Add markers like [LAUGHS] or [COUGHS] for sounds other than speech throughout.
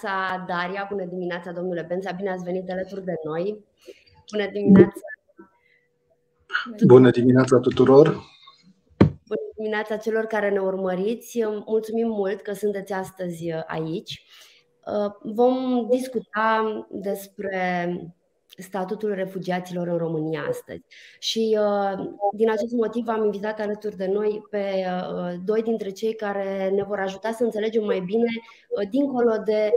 dimineața! Uh, bună dimineața, Daria! Bună dimineața, domnule Bența! Bine ați venit alături de noi! Bună dimineața! Bună dimineața tuturor! Bună dimineața celor care ne urmăriți! Mulțumim mult că sunteți astăzi aici. Uh, vom discuta despre statutul refugiaților în România astăzi. Și uh, din acest motiv am invitat alături de noi pe uh, doi dintre cei care ne vor ajuta să înțelegem mai bine, dincolo de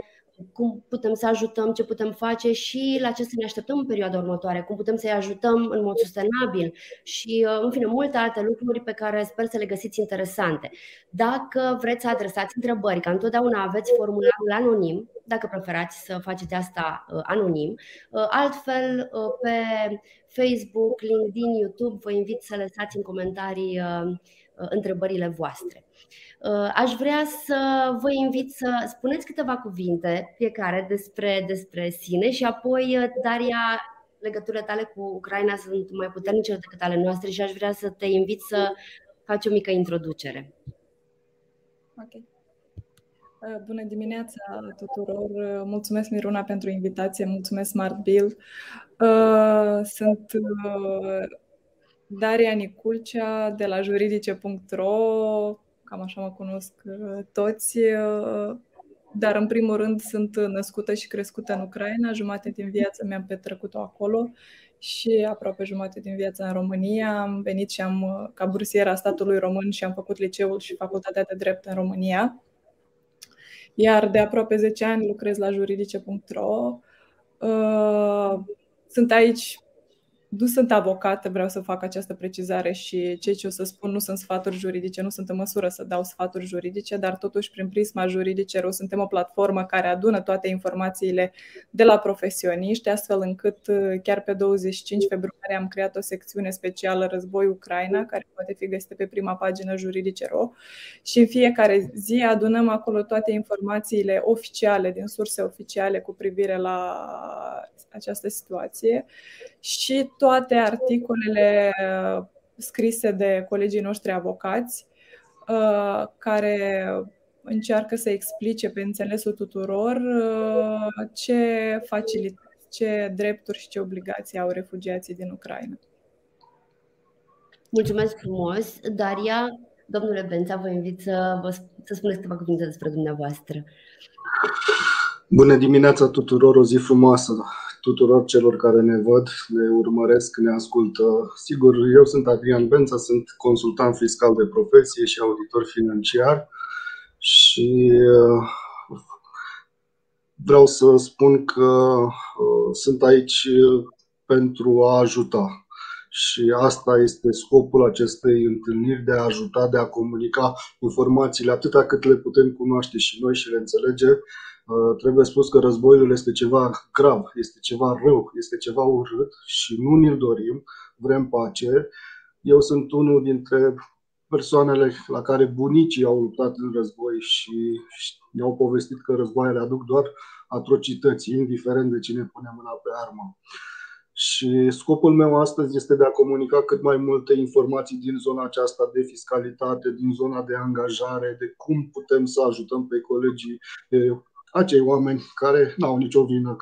cum putem să ajutăm, ce putem face și la ce să ne așteptăm în perioada următoare, cum putem să-i ajutăm în mod sustenabil și, în fine, multe alte lucruri pe care sper să le găsiți interesante. Dacă vreți să adresați întrebări, ca întotdeauna aveți formularul anonim, dacă preferați să faceți asta uh, anonim. Uh, altfel, uh, pe Facebook, LinkedIn, YouTube, vă invit să lăsați în comentarii întrebările voastre. Aș vrea să vă invit să spuneți câteva cuvinte fiecare despre, despre sine și apoi, Daria, legăturile tale cu Ucraina sunt mai puternice decât ale noastre și aș vrea să te invit să faci o mică introducere. Okay. Uh, bună dimineața tuturor! Uh, mulțumesc, Miruna, pentru invitație. Mulțumesc, Smart Bill. Uh, sunt Daria Niculcea de la juridice.ro, cam așa mă cunosc toți, dar în primul rând sunt născută și crescută în Ucraina, jumate din viață mi-am petrecut-o acolo și aproape jumate din viața în România. Am venit și am, ca bursiera statului român și am făcut liceul și facultatea de drept în România. Iar de aproape 10 ani lucrez la juridice.ro. Uh, sunt aici nu sunt avocată, vreau să fac această precizare și ceea ce o să spun nu sunt sfaturi juridice, nu sunt în măsură să dau sfaturi juridice, dar totuși prin prisma juridice ro suntem o platformă care adună toate informațiile de la profesioniști, astfel încât uh, chiar pe 25 februarie am creat o secțiune specială Război Ucraina, care poate fi găsită pe prima pagină juridice.ro și în fiecare zi adunăm acolo toate informațiile oficiale, din surse oficiale cu privire la această situație și toate articolele uh, scrise de colegii noștri avocați uh, care încearcă să explice pe înțelesul tuturor uh, ce facilități, ce drepturi și ce obligații au refugiații din Ucraina. Mulțumesc frumos, Daria. Domnule Bența, vă invit să, vă, să spuneți câteva cuvinte despre dumneavoastră. Bună dimineața tuturor, o zi frumoasă tuturor celor care ne văd, ne urmăresc, ne ascultă. Sigur, eu sunt Adrian Bența, sunt consultant fiscal de profesie și auditor financiar și uh, vreau să spun că uh, sunt aici pentru a ajuta. Și asta este scopul acestei întâlniri, de a ajuta, de a comunica informațiile atâta cât le putem cunoaște și noi și le înțelege, Uh, trebuie spus că războiul este ceva grav, este ceva rău, este ceva urât și nu ne-l dorim, vrem pace. Eu sunt unul dintre persoanele la care bunicii au luptat în război și ne-au povestit că războaiele aduc doar atrocități, indiferent de cine pune mâna pe armă. Și scopul meu astăzi este de a comunica cât mai multe informații din zona aceasta de fiscalitate, din zona de angajare, de cum putem să ajutăm pe colegii acei oameni care nu au nicio vină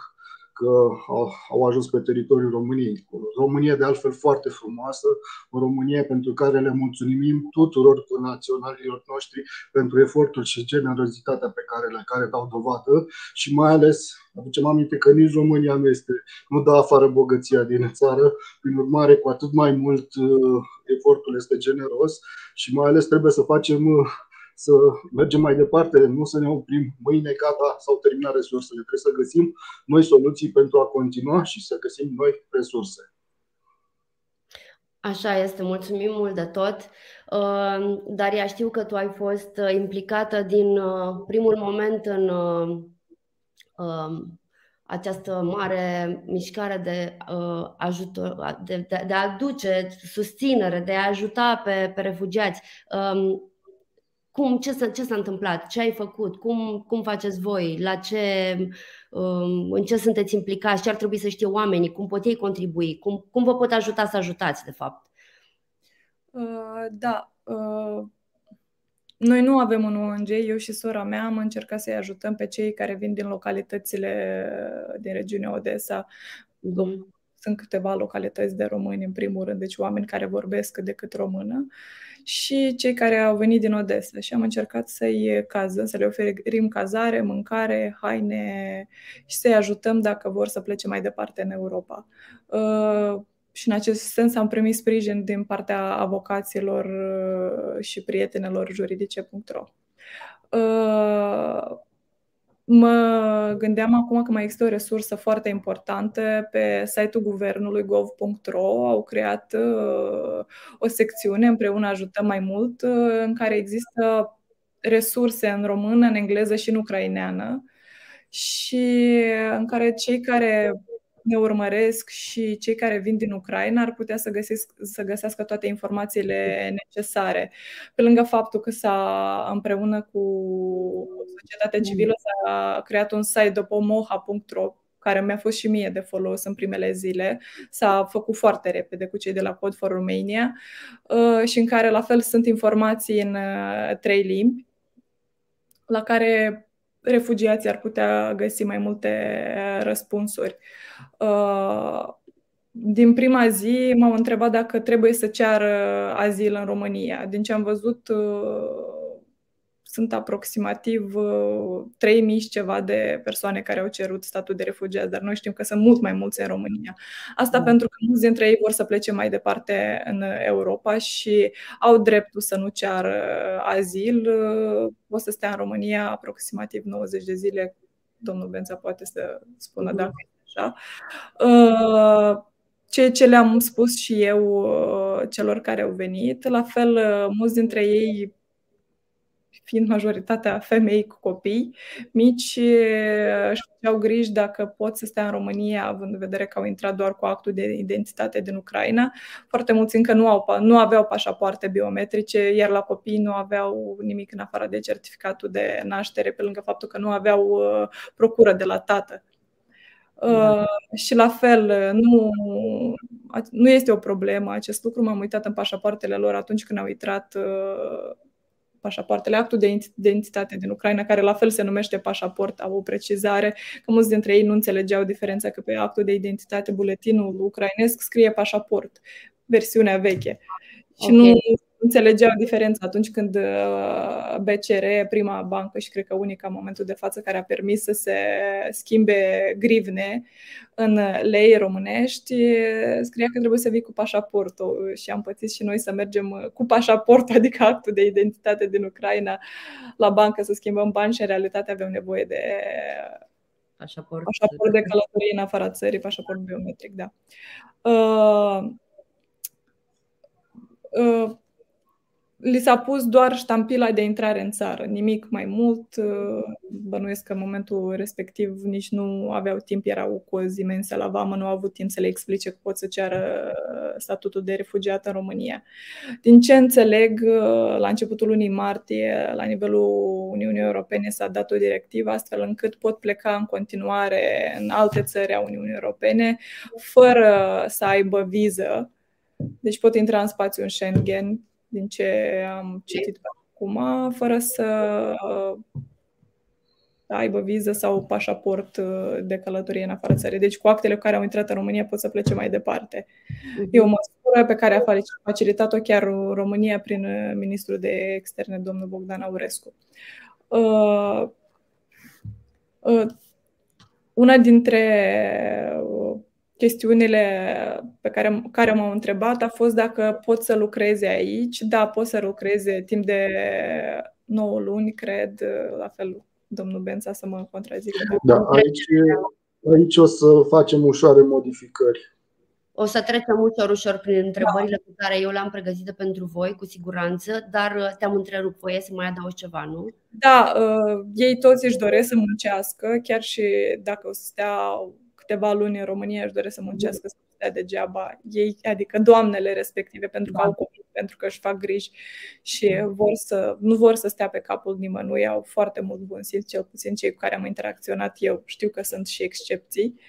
că au, au ajuns pe teritoriul României. O Românie de altfel foarte frumoasă, o Românie pentru care le mulțumim tuturor naționalilor noștri pentru efortul și generozitatea pe care le care dau dovadă și mai ales aducem aminte că nici România nu este, nu dă afară bogăția din țară, prin urmare cu atât mai mult uh, efortul este generos și mai ales trebuie să facem uh, să mergem mai departe, nu să ne oprim mâine, gata, s-au terminat resursele. Trebuie să găsim noi soluții pentru a continua și să găsim noi resurse. Așa este, mulțumim mult de tot. Uh, Daria, știu că tu ai fost uh, implicată din uh, primul moment în um, această mare mișcare de ajutor, de, de, de a aduce susținere, de a ajuta pe, pe refugiați. Um, cum, ce, s-a, ce s-a întâmplat, ce ai făcut, cum, cum faceți voi, la ce, um, în ce sunteți implicați, ce ar trebui să știe oamenii, cum pot ei contribui, cum, cum vă pot ajuta să ajutați, de fapt? Uh, da. Uh, noi nu avem un ONG, eu și sora mea am încercat să-i ajutăm pe cei care vin din localitățile din regiunea Odessa. Mm-hmm. Sunt câteva localități de români, în primul rând, deci oameni care vorbesc decât română și cei care au venit din Odessa și am încercat să-i cazăm, să le oferim cazare, mâncare, haine și să-i ajutăm dacă vor să plece mai departe în Europa. Uh, și în acest sens am primit sprijin din partea avocaților uh, și prietenelor juridice.ro. Uh, mă gândeam acum că mai există o resursă foarte importantă pe site-ul guvernului gov.ro. Au creat uh, o secțiune împreună ajutăm mai mult în care există resurse în română, în engleză și în ucraineană și în care cei care ne urmăresc și cei care vin din Ucraina ar putea să, găsesc, să găsească toate informațiile necesare. Pe lângă faptul că s-a împreună cu societatea civilă s-a creat un site dopomoha.ro care mi-a fost și mie de folos în primele zile. S-a făcut foarte repede cu cei de la Code for Romania uh, și în care la fel sunt informații în uh, trei limbi la care refugiații ar putea găsi mai multe răspunsuri. Uh, din prima zi m-au întrebat dacă trebuie să ceară azil în România. Din ce am văzut, uh, sunt aproximativ 3000 uh, și ceva de persoane care au cerut statut de refugiat, dar noi știm că sunt mult mai mulți în România. Asta da. pentru că mulți dintre ei vor să plece mai departe în Europa și au dreptul să nu ceară azil. O să stea în România aproximativ 90 de zile. Domnul Bența poate să spună mhm. dacă e așa. Uh, ceea ce le-am spus și eu uh, celor care au venit. La fel, mulți dintre ei fiind majoritatea femei cu copii mici, își făceau griji dacă pot să stea în România, având în vedere că au intrat doar cu actul de identitate din Ucraina. Foarte mulți încă nu, au, nu aveau pașapoarte biometrice, iar la copii nu aveau nimic în afară de certificatul de naștere, pe lângă faptul că nu aveau uh, procură de la tată. Da. Uh, și la fel, nu, nu este o problemă acest lucru. M-am uitat în pașapoartele lor atunci când au intrat uh, pașapoartele, actul de identitate din Ucraina, care la fel se numește pașaport, au o precizare, că mulți dintre ei nu înțelegeau diferența că pe actul de identitate, buletinul ucrainesc, scrie pașaport, versiunea veche. Și okay. nu înțelegeau diferența atunci când uh, BCR, prima bancă și cred că unica în momentul de față care a permis să se schimbe grivne în lei românești, scria că trebuie să vii cu pașaportul și am pățit și noi să mergem cu pașaportul, [LAUGHS] adică actul de identitate din Ucraina, la bancă să schimbăm bani și în realitate avem nevoie de pașaport, pașaport de călătorie în afara țării, pașaport biometric, da. Uh, uh, li s-a pus doar ștampila de intrare în țară, nimic mai mult. Uh, bănuiesc că în momentul respectiv nici nu aveau timp, erau cu o zi imensă la vamă, nu au avut timp să le explice că pot să ceară statutul de refugiat în România. Din ce înțeleg, uh, la începutul lunii martie, la nivelul Uniunii Europene s-a dat o directivă astfel încât pot pleca în continuare în alte țări a Uniunii Europene fără să aibă viză. Deci pot intra în spațiul Schengen din ce am citit acum, fără să uh, aibă viză sau pașaport uh, de călătorie în afara țării. Deci cu actele care au intrat în România pot să plece mai departe. E o măsură pe care a facilitat-o chiar România prin uh, ministrul de externe, domnul Bogdan Aurescu. Una dintre chestiunile pe care, care m-au întrebat a fost dacă pot să lucreze aici. Da, pot să lucreze timp de 9 luni, cred, la fel domnul Bența să mă contrazică. Da, aici, aici o să facem ușoare modificări. O să trecem ușor, ușor prin întrebările da. pe care eu le-am pregătite pentru voi, cu siguranță, dar te-am întrerupt, voie să mai adaugi ceva, nu? Da, uh, ei toți își doresc să muncească, chiar și dacă o să stea câteva luni în România își doresc să muncească să stea degeaba ei, adică doamnele respective, pentru că da. au copii, pentru că își fac griji și da. vor să, nu vor să stea pe capul nimănui, au foarte mult bun simț, cel puțin cei cu care am interacționat eu. Știu că sunt și excepții,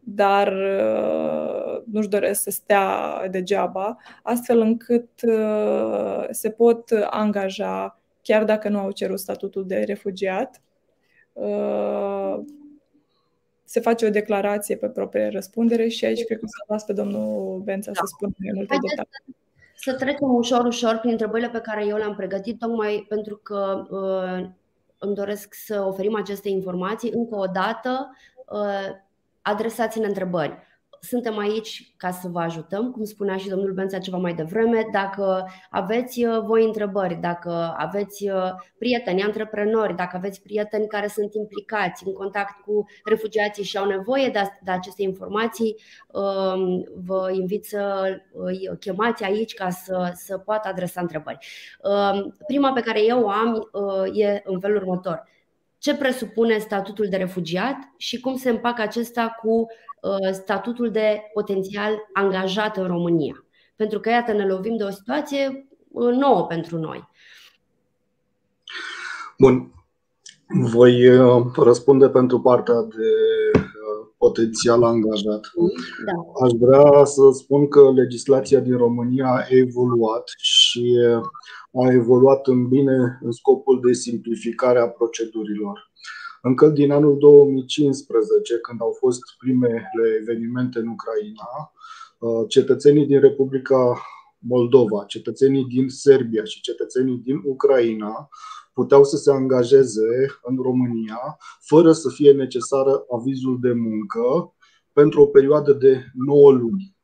dar uh, nu-și doresc să stea degeaba, astfel încât uh, se pot angaja chiar dacă nu au cerut statutul de refugiat. Se face o declarație pe proprie răspundere și aici cred că să las pe domnul Bența da. să spună mai multe detalii. Să trecem ușor, ușor prin întrebările pe care eu le-am pregătit, tocmai pentru că uh, îmi doresc să oferim aceste informații. Încă o dată, uh, adresați-ne întrebări suntem aici ca să vă ajutăm, cum spunea și domnul Bența ceva mai devreme. Dacă aveți uh, voi întrebări, dacă aveți uh, prieteni, antreprenori, dacă aveți prieteni care sunt implicați în contact cu refugiații și au nevoie de aceste informații, um, vă invit să îi chemați aici ca să, să poată adresa întrebări. Um, prima pe care eu o am uh, e în felul următor ce presupune statutul de refugiat și cum se împacă acesta cu Uh, statutul de potențial angajat în România. Pentru că, iată, ne lovim de o situație uh, nouă pentru noi. Bun. Voi uh, răspunde pentru partea de potențial angajat. Da. Aș vrea să spun că legislația din România a evoluat și a evoluat în bine în scopul de simplificare a procedurilor. Încă din anul 2015, când au fost primele evenimente în Ucraina, uh, cetățenii din Republica Moldova, cetățenii din Serbia și cetățenii din Ucraina puteau să se angajeze în România fără să fie necesară avizul de muncă pentru o perioadă de 9 luni.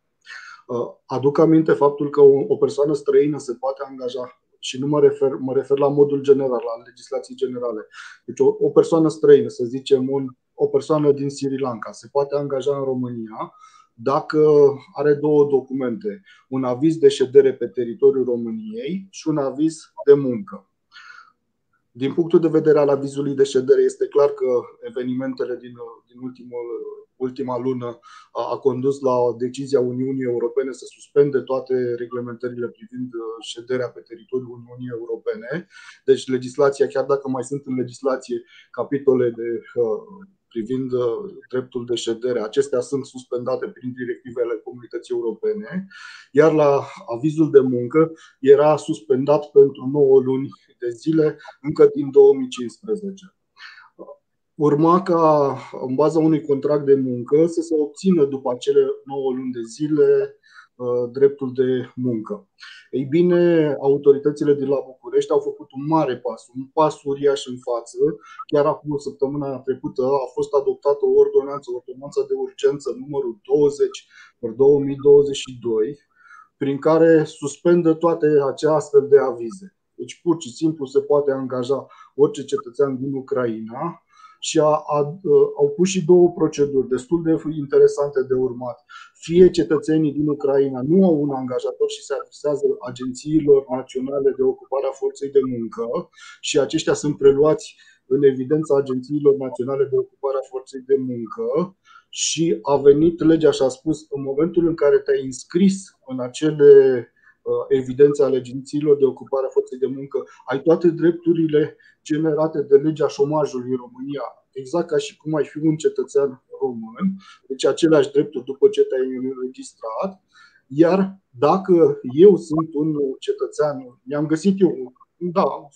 Uh, aduc aminte faptul că o persoană străină se poate angaja și nu mă refer, mă refer la modul general, la legislații generale. Deci o, o persoană străină, să zicem un, o persoană din Sri Lanka, se poate angaja în România dacă are două documente, un aviz de ședere pe teritoriul României și un aviz de muncă. Din punctul de vedere al avizului de ședere, este clar că evenimentele din, din ultimul, ultima lună a, a condus la decizia Uniunii Europene să suspende toate reglementările privind uh, șederea pe teritoriul Uniunii Europene. Deci legislația, chiar dacă mai sunt în legislație capitole de uh, privind uh, dreptul de ședere. Acestea sunt suspendate prin directivele comunității europene, iar la avizul de muncă era suspendat pentru 9 luni de zile încă din 2015. Urma ca, în baza unui contract de muncă, să se obțină după acele 9 luni de zile Uh, dreptul de muncă. Ei bine, autoritățile din la București au făcut un mare pas, un pas uriaș în față. Chiar acum o săptămână trecută a fost adoptată o ordonanță, ordonanța de urgență numărul 20 pe 2022, prin care suspendă toate acele astfel de avize. Deci pur și simplu se poate angaja orice cetățean din Ucraina și a, a, au pus și două proceduri destul de interesante de urmat. Fie cetățenii din Ucraina nu au un angajator și se adresează agențiilor naționale de ocupare a forței de muncă și aceștia sunt preluați în evidența agențiilor naționale de ocupare a forței de muncă și a venit legea și a spus în momentul în care te-ai înscris în acele uh, evidențe ale agențiilor de ocupare a forței de muncă, ai toate drepturile generate de legea șomajului în România, exact ca și cum ai fi un cetățean român, deci aceleași drepturi după ce te-ai înregistrat, iar dacă eu sunt un cetățean, mi-am găsit eu, da,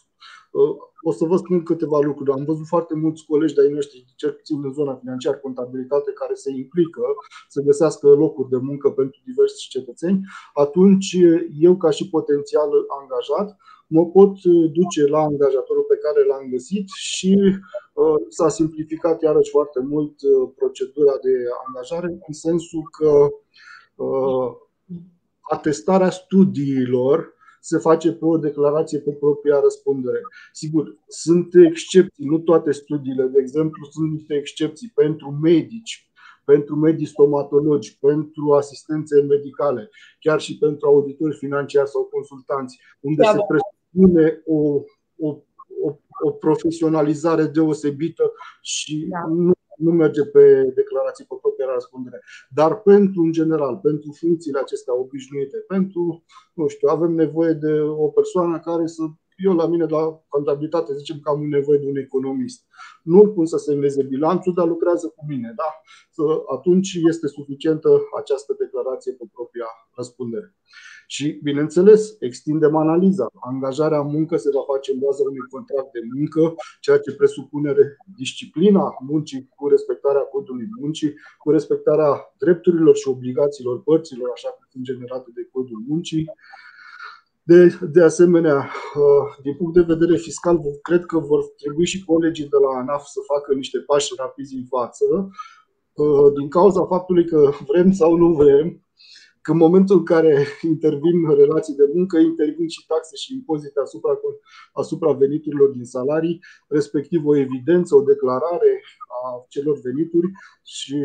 o să vă spun câteva lucruri. Am văzut foarte mulți colegi de-ai noștri, cel puțin în zona financiar, contabilitate, care se implică să găsească locuri de muncă pentru diversi cetățeni. Atunci, eu, ca și potențial angajat, mă pot uh, duce la angajatorul pe care l-am găsit și uh, s-a simplificat iarăși foarte mult uh, procedura de angajare în sensul că atestarea studiilor se face pe o declarație pe propria răspundere. Sigur, sunt excepții, nu toate studiile, de exemplu, sunt niște excepții pentru medici, pentru medici stomatologi, pentru asistențe medicale, chiar și pentru auditori financiari sau consultanți, unde da, se presupune impune o, o, o, o profesionalizare deosebită și da. nu, nu merge pe declarații pe propria răspundere. Dar pentru, în general, pentru funcțiile acestea obișnuite, pentru, nu știu, avem nevoie de o persoană care să eu la mine la contabilitate zicem că am nevoie de un economist. Nu îl pun să semneze bilanțul, dar lucrează cu mine. Da? Atunci este suficientă această declarație pe propria răspundere. Și, bineînțeles, extindem analiza. Angajarea în muncă se va face în baza unui contract de muncă, ceea ce presupune disciplina muncii cu respectarea codului muncii, cu respectarea drepturilor și obligațiilor părților, așa cum sunt generate de codul muncii. De, de asemenea, uh, din punct de vedere fiscal, cred că vor trebui și colegii de la ANAF să facă niște pași rapizi în față, uh, din cauza faptului că vrem sau nu vrem, că în momentul în care intervin relații de muncă, intervin și taxe și impozite asupra, asupra veniturilor din salarii, respectiv o evidență, o declarare a celor venituri și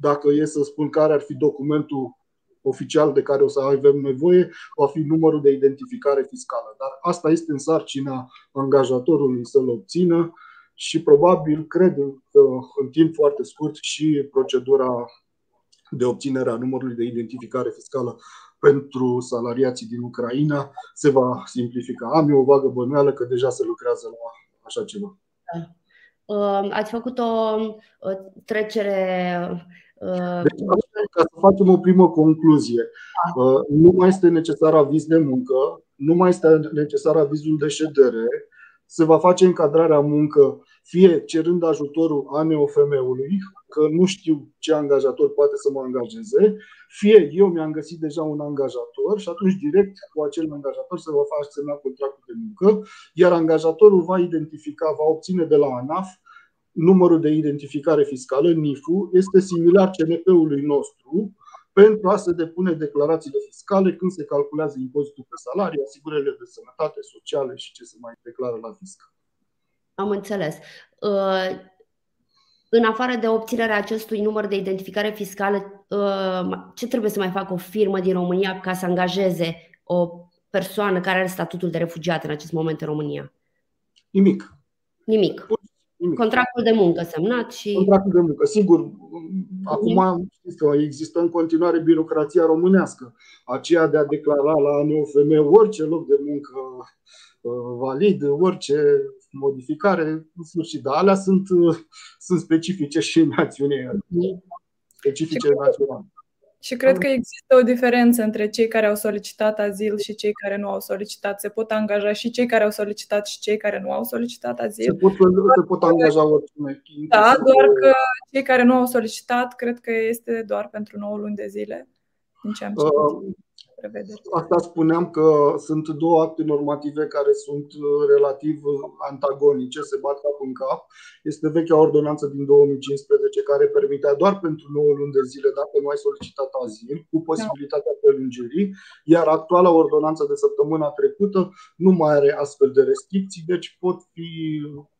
dacă e să spun care ar fi documentul oficial de care o să avem nevoie, va fi numărul de identificare fiscală. Dar asta este în sarcina angajatorului să-l obțină și probabil cred că în timp foarte scurt și procedura de obținere a numărului de identificare fiscală pentru salariații din Ucraina se va simplifica. Am eu o vagă bănuială că deja se lucrează la așa ceva. Da. Uh, ați făcut o trecere. Uh, deci, ca să facem o primă concluzie, da. uh, nu mai este necesar aviz de muncă, nu mai este necesar avizul de ședere, se va face încadrarea muncă fie cerând ajutorul ANEOFM-ului, că nu știu ce angajator poate să mă angajeze, fie eu mi-am găsit deja un angajator și atunci direct cu acel angajator se va face semna contractul de muncă, iar angajatorul va identifica, va obține de la ANAF numărul de identificare fiscală, NIFU, este similar CNP-ului nostru, pentru a se depune declarațiile fiscale când se calculează impozitul pe salarii, asigurările de sănătate sociale și ce se mai declară la fisc. Am înțeles. Uh, în afară de obținerea acestui număr de identificare fiscală, uh, ce trebuie să mai facă o firmă din România ca să angajeze o persoană care are statutul de refugiat în acest moment în România? Nimic. Nimic. Contractul de muncă semnat și. Contractul de muncă, sigur. Acum știți că există în continuare birocrația românească, aceea de a declara la NOFM orice loc de muncă uh, valid, orice modificare, în sfârșit. Dar alea sunt, sunt specifice și națiunii, specifice naționale. Și cred că există o diferență între cei care au solicitat azil și cei care nu au solicitat. Se pot angaja și cei care au solicitat și cei care nu au solicitat azil. Se pot, se pot angaja oricine. Da, doar că cei care nu au solicitat, cred că este doar pentru 9 luni de zile. Din ce am uh, prevederi. Asta spuneam că sunt două acte normative care sunt uh, relativ uh, antagonice, se bat cap în cap. Este vechea ordonanță din 2015 care permitea doar pentru 9 luni de zile dacă nu ai solicitat azil, cu posibilitatea prelungirii, iar actuala ordonanță de săptămâna trecută nu mai are astfel de restricții, deci pot fi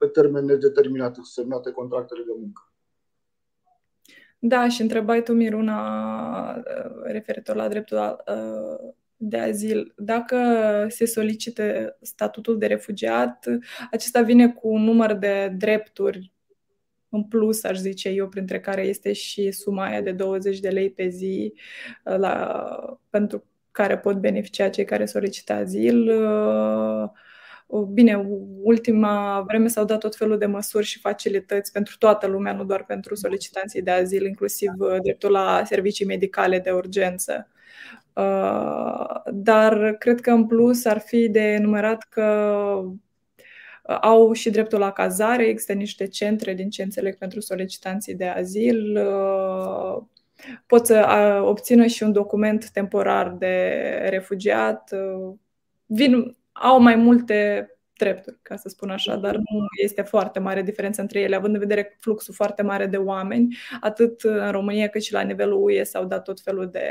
pe termen nedeterminat semnate contractele de muncă. Da, și întrebai tu, Miruna, referitor la dreptul de azil. Dacă se solicită statutul de refugiat, acesta vine cu un număr de drepturi în plus, aș zice eu, printre care este și suma aia de 20 de lei pe zi la, pentru care pot beneficia cei care solicită azil. Bine, ultima vreme s-au dat tot felul de măsuri și facilități pentru toată lumea, nu doar pentru solicitanții de azil, inclusiv uh, dreptul la servicii medicale de urgență. Uh, dar cred că în plus ar fi de enumerat că uh, au și dreptul la cazare, există niște centre, din ce înțeleg, pentru solicitanții de azil. Pot să obțină și un document temporar de refugiat. Vin, au mai multe drepturi, ca să spun așa, dar nu este foarte mare diferență între ele, având în vedere fluxul foarte mare de oameni, atât în România cât și la nivelul UE s-au dat tot felul de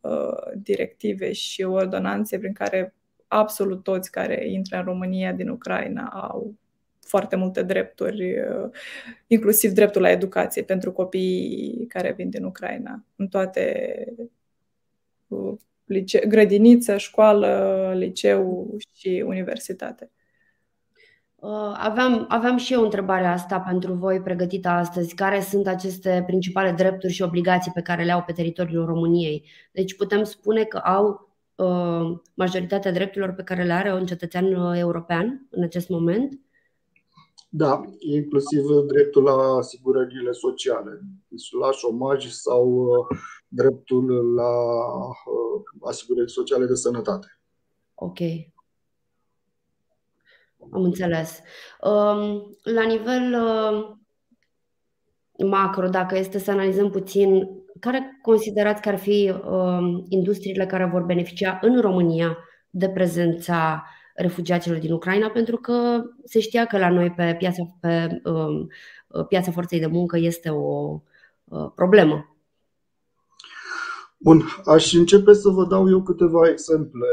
uh, directive și ordonanțe prin care absolut toți care intră în România din Ucraina au foarte multe drepturi, uh, inclusiv dreptul la educație pentru copiii care vin din Ucraina, în toate uh, lice- grădiniță, școală, liceu și universitate. Uh, aveam, aveam și eu o întrebare asta pentru voi pregătită astăzi. Care sunt aceste principale drepturi și obligații pe care le au pe teritoriul României? Deci putem spune că au majoritatea drepturilor pe care le are un cetățean european în acest moment? Da, inclusiv dreptul la asigurările sociale, la șomaj sau dreptul la asigurări sociale de sănătate. Ok. Am înțeles. Um, la nivel uh, macro, dacă este să analizăm puțin, care considerați că ar fi um, industriile care vor beneficia în România de prezența refugiaților din Ucraina? Pentru că se știa că la noi pe piața, pe, um, piața forței de muncă este o uh, problemă. Bun, aș începe să vă dau eu câteva exemple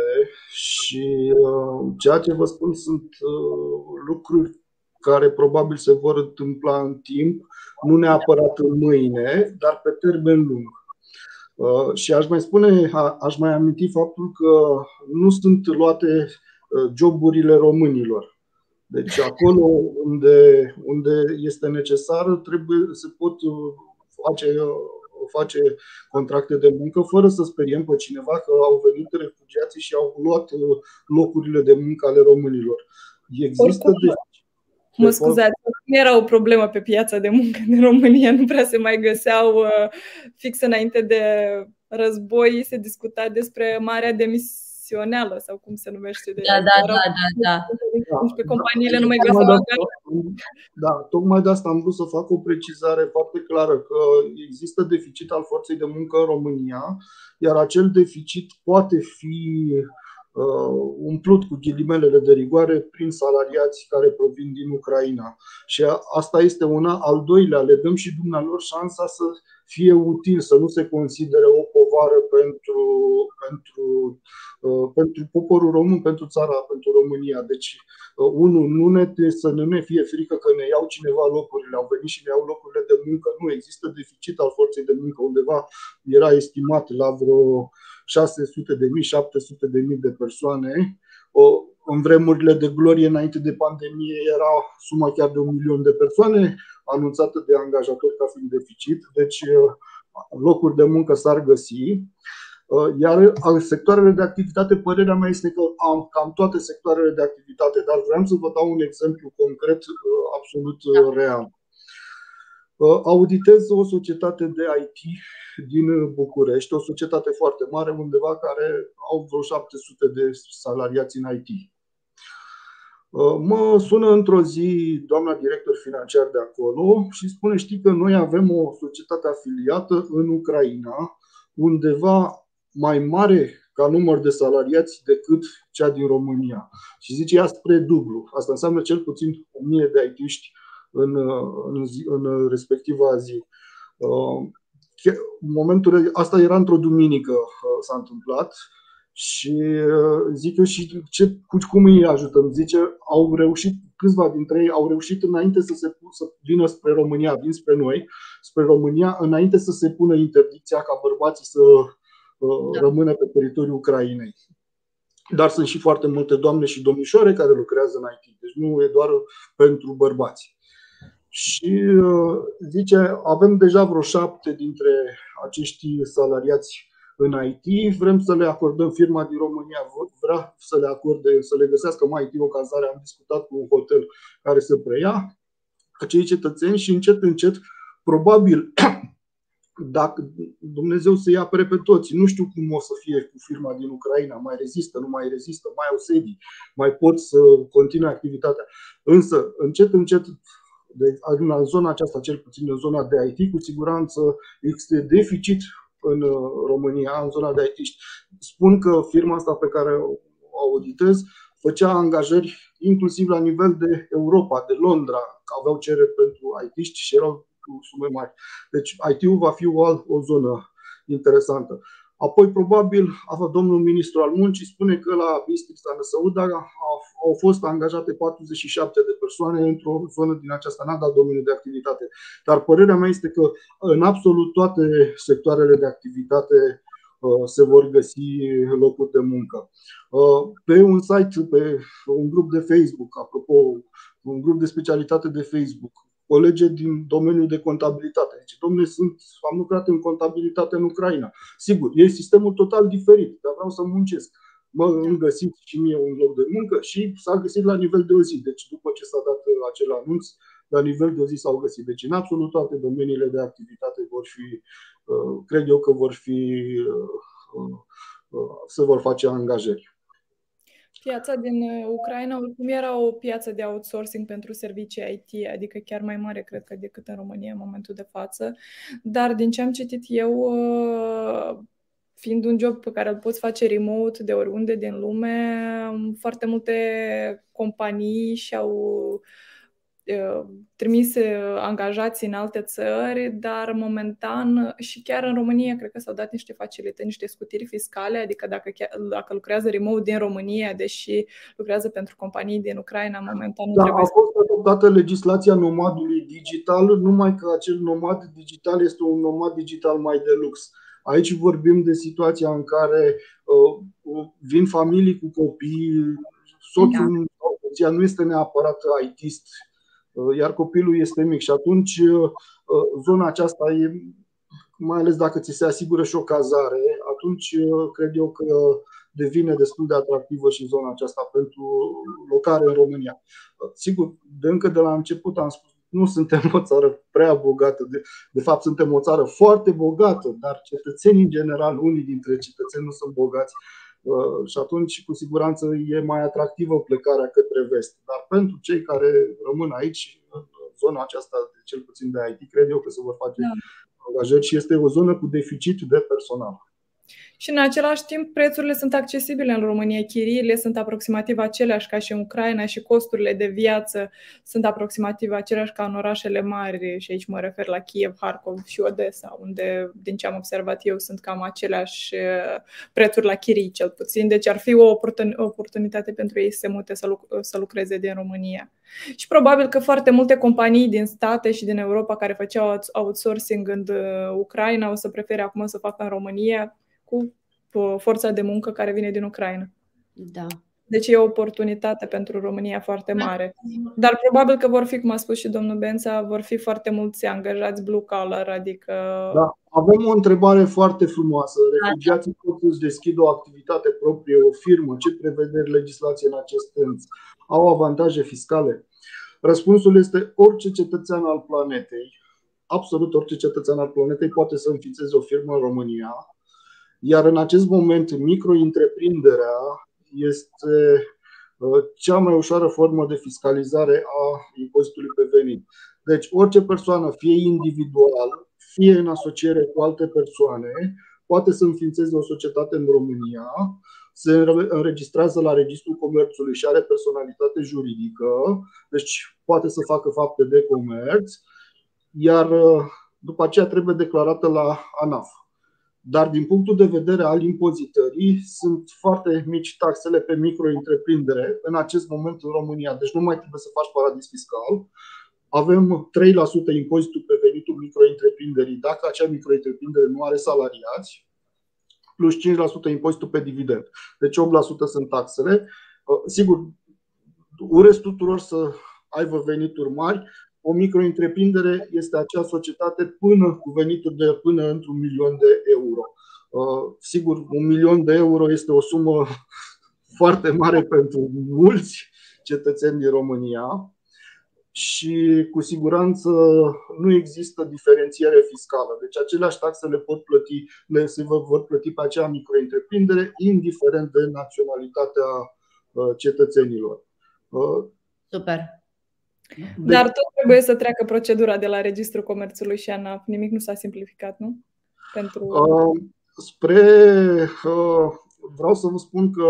și uh, ceea ce vă spun sunt uh, lucruri care probabil se vor întâmpla în timp, nu neapărat în mâine, dar pe termen lung. Uh, și aș mai spune, a, aș mai aminti faptul că nu sunt luate uh, joburile românilor. Deci acolo unde, unde este necesar, trebuie să pot uh, face uh, face contracte de muncă fără să speriem pe cineva că au venit refugiații și au luat uh, locurile de muncă ale românilor. Există de Mă scuzați, nu era o problemă pe piața de muncă din România, nu prea se mai găseau uh, fix înainte de război, se discuta despre marea demis profesională sau cum se numește. De da, da, da, da, da. Deci pe companiile nu mai găseau Da, tocmai de asta am vrut să fac o precizare foarte clară că există deficit al forței de muncă în România, iar acel deficit poate fi uh, umplut cu ghilimelele de rigoare prin salariați care provin din Ucraina. Și asta este una. Al doilea, le dăm și dumnealor șansa să fie util, să nu se considere o povară pentru, pentru, uh, pentru poporul român, pentru țara, pentru România. Deci, uh, unul, nu ne, să nu ne fie frică că ne iau cineva locurile, au venit și ne iau locurile de muncă. Nu, există deficit al forței de muncă. Undeva era estimat la vreo 600 de mii, 700 de mii de persoane. O, în vremurile de glorie înainte de pandemie era suma chiar de un milion de persoane anunțată de angajatori ca fiind deficit, deci uh, locuri de muncă s-ar găsi. Uh, iar sectoarele de activitate, părerea mea este că am cam toate sectoarele de activitate, dar vreau să vă dau un exemplu concret uh, absolut real. Auditez o societate de IT din București, o societate foarte mare, undeva care au vreo 700 de salariați în IT. Uh, mă sună într-o zi doamna director financiar de acolo și spune, știi că noi avem o societate afiliată în Ucraina, undeva mai mare ca număr de salariați decât cea din România. Și zice ea spre dublu. Asta înseamnă cel puțin 1000 de aitiști în, în, zi, în respectiva zi. Uh, momentul asta era într-o duminică uh, s-a întâmplat și uh, zic eu și ce, cum îi ajutăm? Zice, au reușit, câțiva dintre ei au reușit înainte să se să vină spre România, vin spre noi, spre România, înainte să se pună interdicția ca bărbații să uh, da. rămână pe teritoriul Ucrainei. Dar sunt și foarte multe doamne și domnișoare care lucrează în IT, deci nu e doar pentru bărbați. Și uh, zice, avem deja vreo șapte dintre acești salariați în IT, vrem să le acordăm firma din România, vrea să le acorde, să le găsească mai întâi o cazare. Am discutat cu un hotel care să preia acei cetățeni și încet, încet, probabil, [CLEARS THROAT] dacă Dumnezeu să ia pe toți, nu știu cum o să fie cu firma din Ucraina, mai rezistă, nu mai rezistă, mai au sedii, mai pot să continue activitatea. Însă, încet, încet, de, în zona aceasta, cel puțin în zona de IT, cu siguranță există deficit în uh, România, în zona de IT. Spun că firma asta pe care o auditez făcea angajări inclusiv la nivel de Europa, de Londra, că aveau cereri pentru it și erau cu sume mari. Deci IT-ul va fi o, o zonă interesantă. Apoi, probabil, domnul ministru al muncii spune că la Bistrița în Săuda au fost angajate 47 de persoane într-o zonă din aceasta, n-a dat domeniul de activitate. Dar părerea mea este că în absolut toate sectoarele de activitate uh, se vor găsi locuri de muncă. Uh, pe un site, pe un grup de Facebook, apropo, un grup de specialitate de Facebook, colege din domeniul de contabilitate. Deci, domnule, sunt, am lucrat în contabilitate în Ucraina. Sigur, e sistemul total diferit, dar vreau să muncesc. Mă îmi găsit și mie un loc de muncă și s-a găsit la nivel de o zi. Deci, după ce s-a dat acel anunț, la nivel de o zi s-au găsit. Deci, în absolut toate domeniile de activitate vor fi, uh, cred eu că vor fi, uh, uh, se vor face angajări. Piața din uh, Ucraina oricum era o piață de outsourcing pentru servicii IT, adică chiar mai mare, cred că, decât în România în momentul de față. Dar din ce am citit eu, uh, fiind un job pe care îl poți face remote de oriunde din lume, foarte multe companii și-au Uh, trimis angajații în alte țări, dar momentan și chiar în România cred că s-au dat niște facilități, niște scutiri fiscale, adică dacă, chiar, dacă lucrează remote din România, deși lucrează pentru companii din Ucraina, momentan nu da, trebuie a fost adoptată legislația nomadului digital, numai că acel nomad digital este un nomad digital mai de lux. Aici vorbim de situația în care uh, uh vin familii cu copii, soțul da. nu este neapărat ITist Uh, iar copilul este mic și atunci uh, uh, zona aceasta e, mai ales dacă ți se asigură și o cazare, atunci cred eu că devine destul de atractivă și zona aceasta pentru locare în România. Sigur, de încă de la început am spus, nu suntem o țară prea bogată, de, de fapt suntem o țară foarte bogată, dar cetățenii în general, unii dintre cetățeni nu sunt bogați Uh, și atunci cu siguranță e mai atractivă plecarea către vest. Dar pentru cei care rămân aici, în zona aceasta, de cel puțin de IT, cred eu că se vor face da. angajări și este o zonă cu deficit de personal și în același timp prețurile sunt accesibile în România, chiriile sunt aproximativ aceleași ca și în Ucraina și costurile de viață sunt aproximativ aceleași ca în orașele mari. Și aici mă refer la Kiev, Harkov și Odessa, unde, din ce am observat eu, sunt cam aceleași uh, prețuri la chirii cel puțin, deci ar fi o oportunitate pentru ei să se mute să, luc- să lucreze din România. Și probabil că foarte multe companii din state și din Europa care făceau outsourcing în uh, Ucraina o să prefere acum să facă în România cu forța de muncă care vine din Ucraina. Da. Deci e o oportunitate pentru România foarte mare. Dar probabil că vor fi, cum a spus și domnul Bența, vor fi foarte mulți angajați blue collar, adică... Da. Avem o întrebare foarte frumoasă. Refugiații pot să-și deschidă o activitate proprie, o firmă? Ce prevederi legislație în acest sens? Au avantaje fiscale? Răspunsul este orice cetățean al planetei, absolut orice cetățean al planetei poate să înființeze o firmă în România iar în acest moment, micro-întreprinderea este uh, cea mai ușoară formă de fiscalizare a impozitului pe venit. Deci, orice persoană, fie individual, fie în asociere cu alte persoane, poate să înființeze o societate în România, se înregistrează la Registrul Comerțului și are personalitate juridică, deci poate să facă fapte de comerț, iar uh, după aceea trebuie declarată la ANAF. Dar din punctul de vedere al impozitării, sunt foarte mici taxele pe micro-întreprindere în acest moment în România. Deci nu mai trebuie să faci paradis fiscal. Avem 3% impozitul pe venitul micro-întreprinderii dacă acea micro-întreprindere nu are salariați, plus 5% impozitul pe dividend. Deci 8% sunt taxele. Sigur, urez tuturor să aibă venituri mari, o micro-întreprindere este acea societate până cu venituri de până într-un milion de euro. Uh, sigur, un milion de euro este o sumă [LAUGHS] foarte mare pentru mulți cetățeni din România și cu siguranță nu există diferențiere fiscală. Deci aceleași taxe le pot plăti, le se vor plăti pe acea micro-întreprindere, indiferent de naționalitatea uh, cetățenilor. Uh, Super. De... Dar tot trebuie să treacă procedura de la Registrul Comerțului și ANAF. Nimic nu s-a simplificat, nu? Pentru... Uh, spre. Uh, vreau să vă spun că,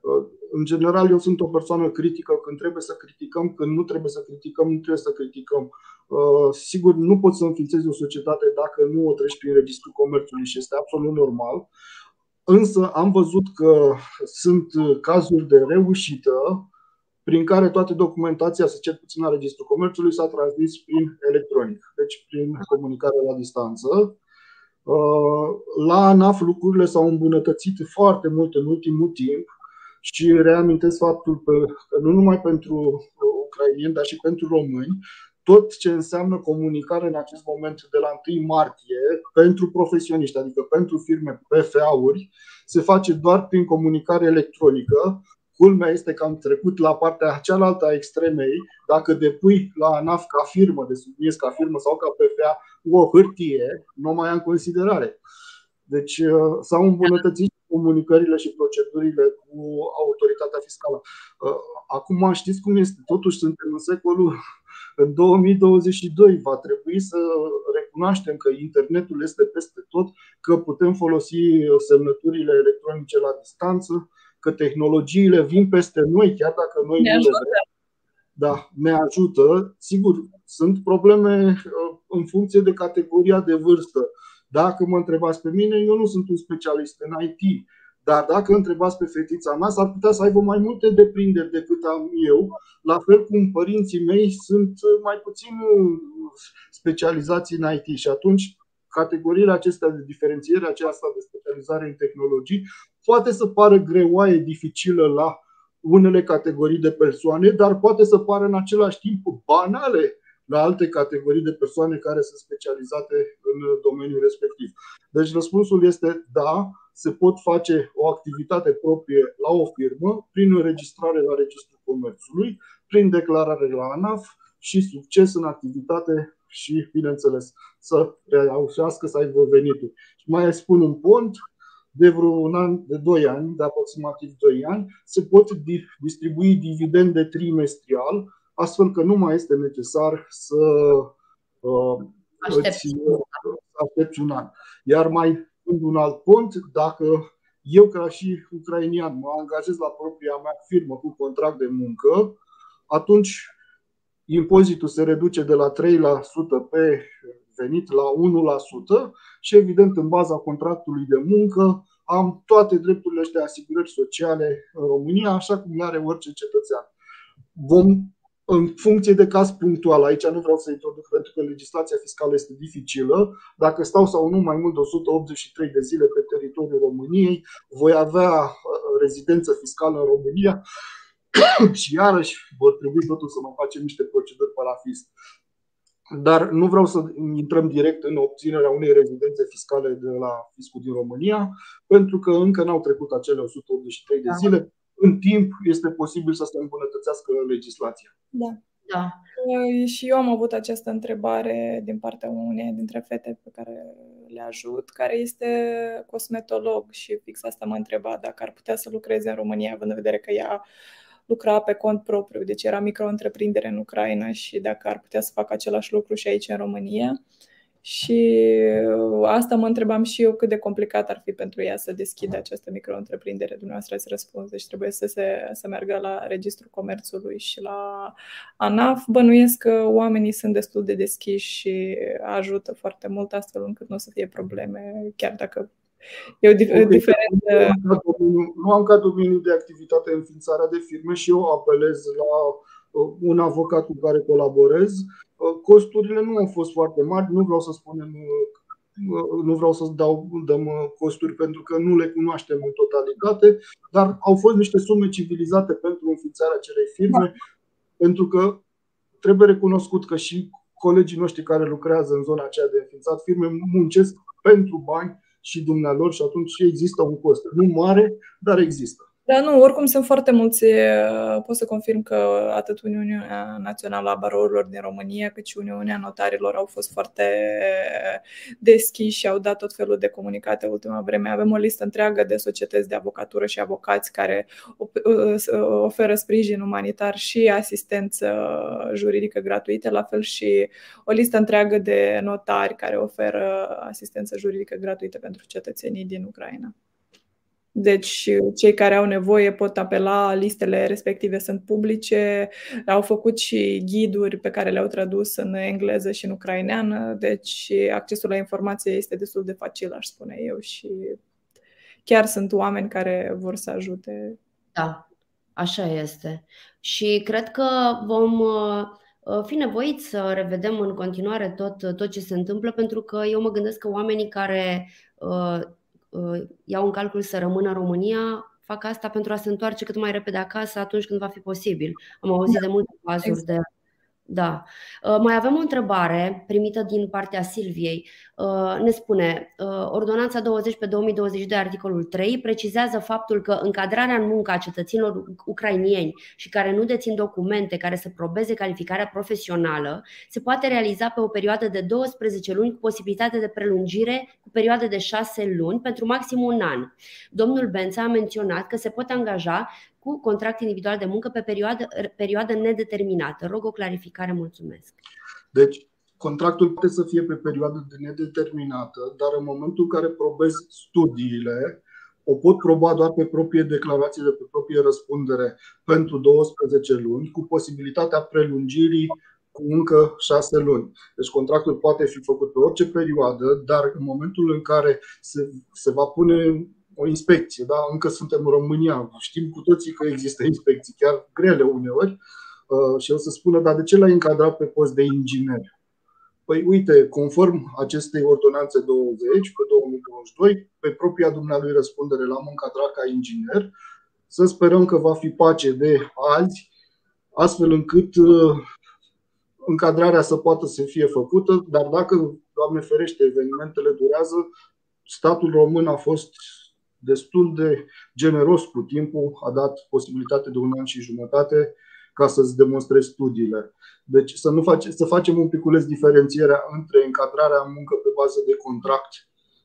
uh, în general, eu sunt o persoană critică. Când trebuie să criticăm, când nu trebuie să criticăm, nu trebuie să criticăm. Uh, sigur, nu poți să înființezi o societate dacă nu o treci prin Registrul Comerțului și este absolut normal. Însă am văzut că sunt cazuri de reușită prin care toată documentația, să cel puțin la Registrul Comerțului, s-a transmis prin electronic, deci prin comunicare la distanță. Uh, la ANAF lucrurile s-au îmbunătățit foarte mult în ultimul timp și reamintesc faptul că nu numai pentru ucrainieni, dar și pentru români, tot ce înseamnă comunicare în acest moment de la 1 martie pentru profesioniști, adică pentru firme PFA-uri, se face doar prin comunicare electronică. Culmea este că am trecut la partea cealaltă a extremei. Dacă depui la ANAF ca firmă, de subliniez ca firmă sau ca PFA, o hârtie, nu mai am considerare. Deci uh, s-au îmbunătățit comunicările și procedurile cu autoritatea fiscală. Uh, acum știți cum este, totuși suntem în secolul în 2022 va trebui să recunoaștem că internetul este peste tot, că putem folosi semnăturile electronice la distanță, că tehnologiile vin peste noi, chiar dacă noi ne nu le vrem. Da, ne ajută. Sigur, sunt probleme uh, în funcție de categoria de vârstă. Dacă mă întrebați pe mine, eu nu sunt un specialist în IT. Dar dacă întrebați pe fetița mea, s-ar putea să aibă mai multe deprinderi decât am eu, la fel cum părinții mei sunt mai puțin specializați în IT și atunci categoriile acestea de diferențiere, aceasta de specializare în tehnologii, poate să pară greoaie, dificilă la unele categorii de persoane, dar poate să pară în același timp banale la alte categorii de persoane care sunt specializate în domeniul respectiv. Deci răspunsul este da, se pot face o activitate proprie la o firmă prin înregistrare la Registrul Comerțului, prin declarare la ANAF și succes în activitate și, bineînțeles, să reușească să aibă venituri. Și mai spun un pont, de vreo un an, de 2 ani, de aproximativ 2 ani, se pot distribui dividende trimestrial, astfel că nu mai este necesar să uh, aștepți. aștepți un an. Iar mai un alt punct, dacă eu ca și ucrainian mă angajez la propria mea firmă cu contract de muncă, atunci impozitul se reduce de la 3% pe venit la 1% și evident în baza contractului de muncă am toate drepturile de asigurări sociale în România, așa cum le are orice cetățean. Vom în funcție de caz punctual. Aici nu vreau să introduc pentru că legislația fiscală este dificilă. Dacă stau sau nu mai mult de 183 de zile pe teritoriul României, voi avea uh, rezidență fiscală în România [COUGHS] și iarăși vor trebui totul să mă facem niște proceduri parafist. Dar nu vreau să intrăm direct în obținerea unei rezidențe fiscale de la fiscul din România, pentru că încă n-au trecut acele 183 de da. zile în timp este posibil să se îmbunătățească legislația. Da. Da. Și eu am avut această întrebare din partea unei dintre fete pe care le ajut, care este cosmetolog și fix asta mă întreba dacă ar putea să lucreze în România, având în vedere că ea lucra pe cont propriu, deci era micro-întreprindere în Ucraina și dacă ar putea să facă același lucru și aici în România. Și uh, asta mă întrebam și eu cât de complicat ar fi pentru ea să deschidă această micro-întreprindere. Dumneavoastră să răspuns. Deci trebuie să, se, să meargă la Registrul Comerțului și la ANAF. Bănuiesc că oamenii sunt destul de deschiși și ajută foarte mult astfel încât nu o să fie probleme, chiar dacă E o dif- okay. diferență. Nu am ca domeniu de activitate înființarea de firme și eu apelez la uh, un avocat cu care colaborez Uh, costurile nu au fost foarte mari, nu vreau să spunem uh, nu vreau să dau dăm uh, costuri pentru că nu le cunoaștem în totalitate, dar au fost niște sume civilizate pentru înființarea acelei firme, da. pentru că trebuie recunoscut că și colegii noștri care lucrează în zona aceea de înființat firme muncesc pentru bani și dumnealor și atunci există un cost. Nu mare, dar există. Da, nu, oricum sunt foarte mulți, pot să confirm că atât Uniunea Națională a Barourilor din România, cât și Uniunea Notarilor au fost foarte deschiși și au dat tot felul de comunicate ultima vreme. Avem o listă întreagă de societăți de avocatură și avocați care oferă sprijin umanitar și asistență juridică gratuită, la fel și o listă întreagă de notari care oferă asistență juridică gratuită pentru cetățenii din Ucraina. Deci, cei care au nevoie pot apela, listele respective sunt publice, au făcut și ghiduri pe care le-au tradus în engleză și în ucraineană, deci accesul la informație este destul de facil, aș spune eu, și chiar sunt oameni care vor să ajute. Da, așa este. Și cred că vom uh, fi nevoiți să revedem în continuare tot, tot ce se întâmplă, pentru că eu mă gândesc că oamenii care uh, Uh, iau în calcul să rămână în România, fac asta pentru a se întoarce cât mai repede acasă atunci când va fi posibil. Am auzit de multe cazuri de Da. Uh, mai avem o întrebare primită din partea Silviei. Uh, ne spune, uh, Ordonanța 20 pe 2022, articolul 3, precizează faptul că încadrarea în muncă a cetățenilor ucrainieni și care nu dețin documente care să probeze calificarea profesională se poate realiza pe o perioadă de 12 luni cu posibilitate de prelungire cu perioade de 6 luni pentru maxim un an. Domnul Bența a menționat că se pot angaja cu contract individual de muncă pe perioadă, perioadă nedeterminată. Rog o clarificare, mulțumesc. Deci, contractul poate să fie pe perioadă de nedeterminată, dar în momentul în care probez studiile, o pot proba doar pe proprie declarație de pe proprie răspundere pentru 12 luni, cu posibilitatea prelungirii cu încă 6 luni. Deci contractul poate fi făcut pe orice perioadă, dar în momentul în care se, se va pune o inspecție, da? încă suntem în România, știm cu toții că există inspecții, chiar grele uneori, uh, și o să spună, dar de ce l-ai încadrat pe post de inginer? Păi uite, conform acestei ordonanțe 20 pe 2022, pe propria dumnealui răspundere l-am încadrat ca inginer, să sperăm că va fi pace de azi, astfel încât uh, încadrarea să poată să fie făcută, dar dacă, Doamne ferește, evenimentele durează, statul român a fost destul de generos cu timpul, a dat posibilitate de un an și jumătate ca să-ți demonstrezi studiile. Deci să, nu face, să facem un piculeț diferențierea între încadrarea în muncă pe bază de contract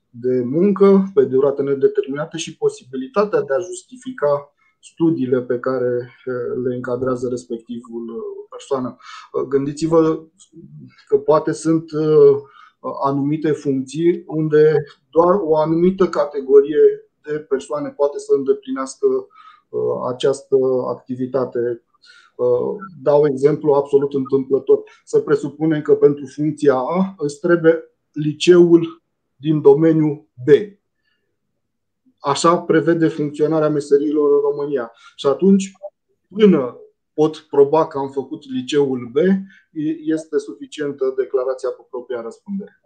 de muncă pe durată nedeterminată și posibilitatea de a justifica studiile pe care eh, le încadrează respectivul eh, persoană. Eh, gândiți-vă că poate sunt anumite funcții unde doar o anumită categorie de persoane poate să îndeplinească uh, această activitate. Uh, dau exemplu absolut întâmplător. Să presupunem că pentru funcția A îți trebuie liceul din domeniul B. Așa prevede funcționarea meserilor în România. Și atunci, până pot proba că am făcut liceul B, este suficientă declarația cu propria răspundere.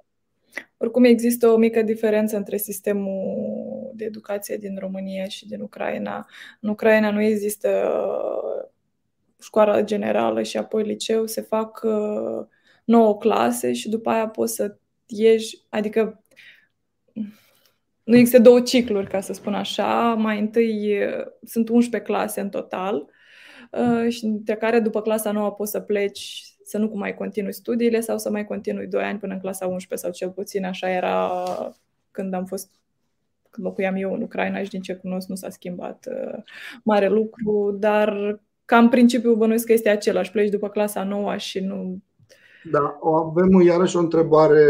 Oricum există o mică diferență între sistemul de educație din România și din Ucraina. În Ucraina nu există uh, școală generală și apoi liceu, se fac 9 uh, clase și după aia poți să ieși, adică nu există două cicluri, ca să spun așa. Mai întâi uh, sunt 11 clase în total și dintre care după clasa 9 poți să pleci să nu mai continui studiile sau să mai continui 2 ani până în clasa 11 sau cel puțin așa era când am fost când locuiam eu în Ucraina și din ce cunosc nu s-a schimbat uh, mare lucru, dar cam principiul bănuiesc că este același, pleci după clasa 9 și nu... Da, avem iarăși o întrebare.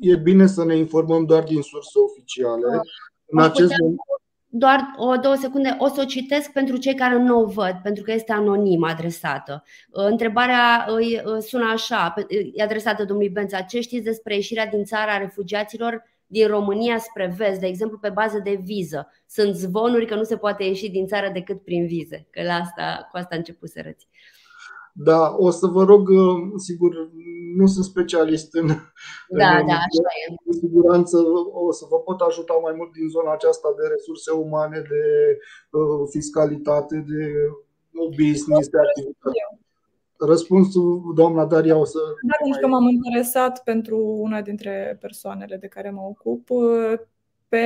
E bine să ne informăm doar din surse oficiale. Da. În acest moment doar o două secunde, o să o citesc pentru cei care nu o văd, pentru că este anonim adresată. Uh, întrebarea îi uh, sună așa, e adresată domnului Bența. Ce știți despre ieșirea din țara a refugiaților din România spre vest, de exemplu pe bază de viză? Sunt zvonuri că nu se poate ieși din țară decât prin vize, că la asta, cu asta a început să răți. Da, o să vă rog, uh, sigur, nu sunt specialist în, da, în, da, așa e. Cu siguranță o să vă pot ajuta mai mult din zona aceasta de resurse umane, de uh, fiscalitate, de uh, business, de activitate. Răspunsul, doamna Daria, o să. Da, pentru că m-am interesat pentru una dintre persoanele de care mă ocup pe,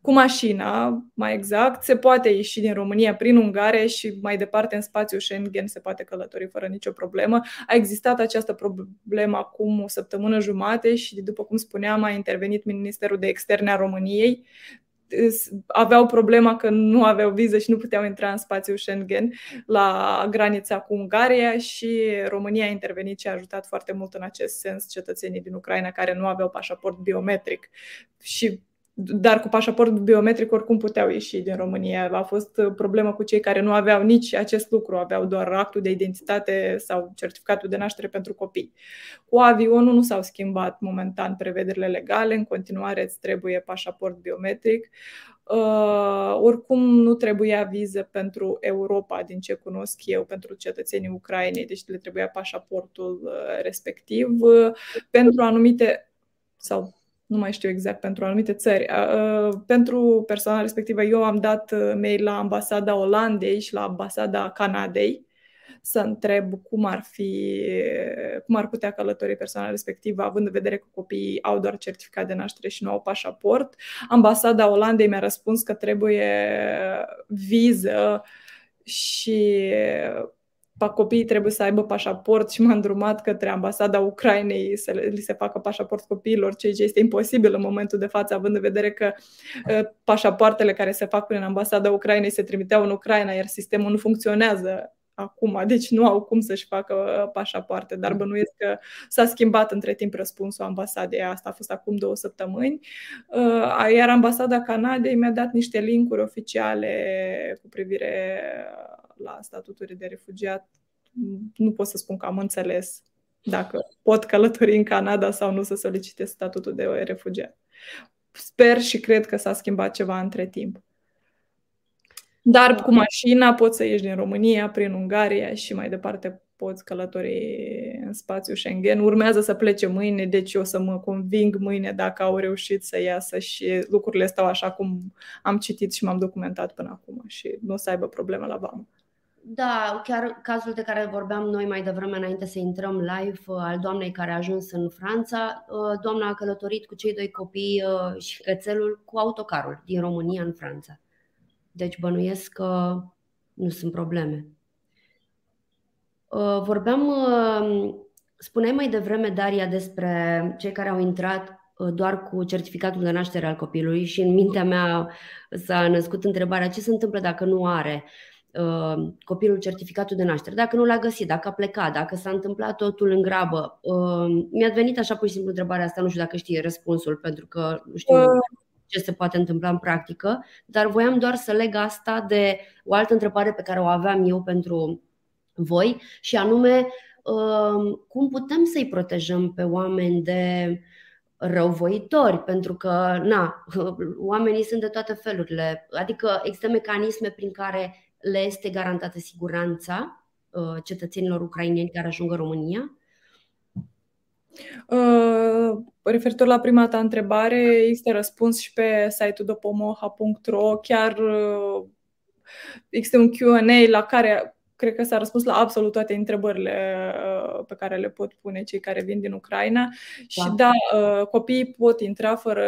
cu mașina, mai exact, se poate ieși din România prin Ungaria și mai departe în spațiul Schengen se poate călători fără nicio problemă. A existat această problemă acum o săptămână jumate și, după cum spuneam, a intervenit Ministerul de Externe a României aveau problema că nu aveau viză și nu puteau intra în spațiul Schengen la granița cu Ungaria și România a intervenit și a ajutat foarte mult în acest sens cetățenii din Ucraina care nu aveau pașaport biometric. Și dar cu pașaport biometric oricum puteau ieși din România. A fost problemă cu cei care nu aveau nici acest lucru, aveau doar actul de identitate sau certificatul de naștere pentru copii. Cu avionul nu s-au schimbat momentan prevederile legale, în continuare îți trebuie pașaport biometric. Uh, oricum nu trebuia viză pentru Europa, din ce cunosc eu, pentru cetățenii Ucrainei, deci le trebuia pașaportul uh, respectiv. Uh, pentru anumite sau nu mai știu exact pentru anumite țări. Pentru persoana respectivă, eu am dat mail la ambasada Olandei și la ambasada Canadei, să întreb cum ar fi, cum ar putea călători persoana respectivă, având în vedere că copiii au doar certificat de naștere și nu au pașaport. Ambasada Olandei mi-a răspuns că trebuie viză și copiii trebuie să aibă pașaport și m-a îndrumat către ambasada Ucrainei să li se facă pașaport copiilor, ceea ce este imposibil în momentul de față, având în vedere că ă, pașapoartele care se fac prin ambasada Ucrainei se trimiteau în Ucraina, iar sistemul nu funcționează acum, deci nu au cum să-și facă ă, pașapoarte, dar bănuiesc că s-a schimbat între timp răspunsul ambasadei, asta a fost acum două săptămâni, ă, iar ambasada Canadei mi-a dat niște linkuri oficiale cu privire la statutul de refugiat, nu pot să spun că am înțeles dacă pot călători în Canada sau nu să solicite statutul de refugiat. Sper și cred că s-a schimbat ceva între timp. Dar cu mașina poți să ieși din România, prin Ungaria și mai departe poți călători în spațiu Schengen. Urmează să plece mâine, deci o să mă conving mâine dacă au reușit să iasă și lucrurile stau așa cum am citit și m-am documentat până acum și nu o să aibă probleme la vamă. Da, chiar cazul de care vorbeam noi mai devreme înainte să intrăm live uh, al doamnei care a ajuns în Franța. Uh, doamna a călătorit cu cei doi copii uh, și cățelul cu autocarul din România în Franța. Deci bănuiesc că nu sunt probleme. Vorbeam, spuneai mai devreme, Daria, despre cei care au intrat doar cu certificatul de naștere al copilului și în mintea mea s-a născut întrebarea ce se întâmplă dacă nu are. Uh, copilul certificatul de naștere, dacă nu l-a găsit, dacă a plecat, dacă s-a întâmplat totul în grabă. Uh, mi-a venit așa pur și simplu întrebarea asta, nu știu dacă știe răspunsul, pentru că nu știu uh. ce se poate întâmpla în practică, dar voiam doar să leg asta de o altă întrebare pe care o aveam eu pentru voi și anume cum putem să-i protejăm pe oameni de răuvoitori, pentru că na, [LAUGHS] oamenii sunt de toate felurile. Adică există mecanisme prin care le este garantată siguranța uh, cetățenilor ucraineni care ajung în România? Uh, referitor la prima ta întrebare, este răspuns și pe site-ul dopomoha.ro. Chiar uh, există un Q&A la care cred că s-a răspuns la absolut toate întrebările uh, pe care le pot pune cei care vin din Ucraina. Da. Și da, uh, copiii pot intra fără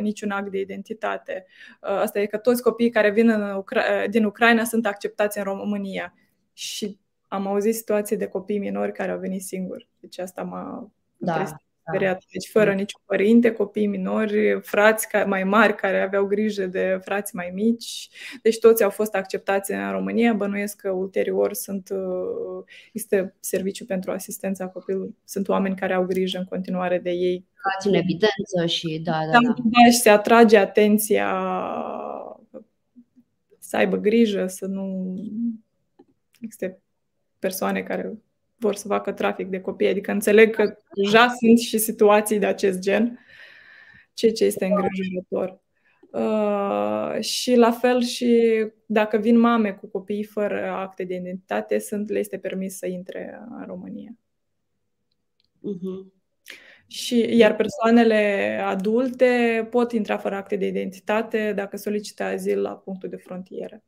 niciun act de identitate. Uh, asta e că toți copiii care vin în Ucra- din Ucraina sunt acceptați în România. Și am auzit situații de copii minori care au venit singuri. Deci asta m-a da speriat. Deci fără niciun părinte, copii minori, frați mai mari care aveau grijă de frați mai mici. Deci toți au fost acceptați în România. Bănuiesc că ulterior sunt, uh, este serviciu pentru asistența copilului. Sunt oameni care au grijă în continuare de ei. Faci în evidență și da, da, da. da. și se atrage atenția să aibă grijă, să nu existe persoane care vor să facă trafic de copii. Adică înțeleg că deja sunt și situații de acest gen, ceea ce este îngrijorător. Uh, și la fel și dacă vin mame cu copii fără acte de identitate, sunt, le este permis să intre în România. Uh-huh. Și, iar persoanele adulte pot intra fără acte de identitate dacă solicită azil la punctul de frontieră.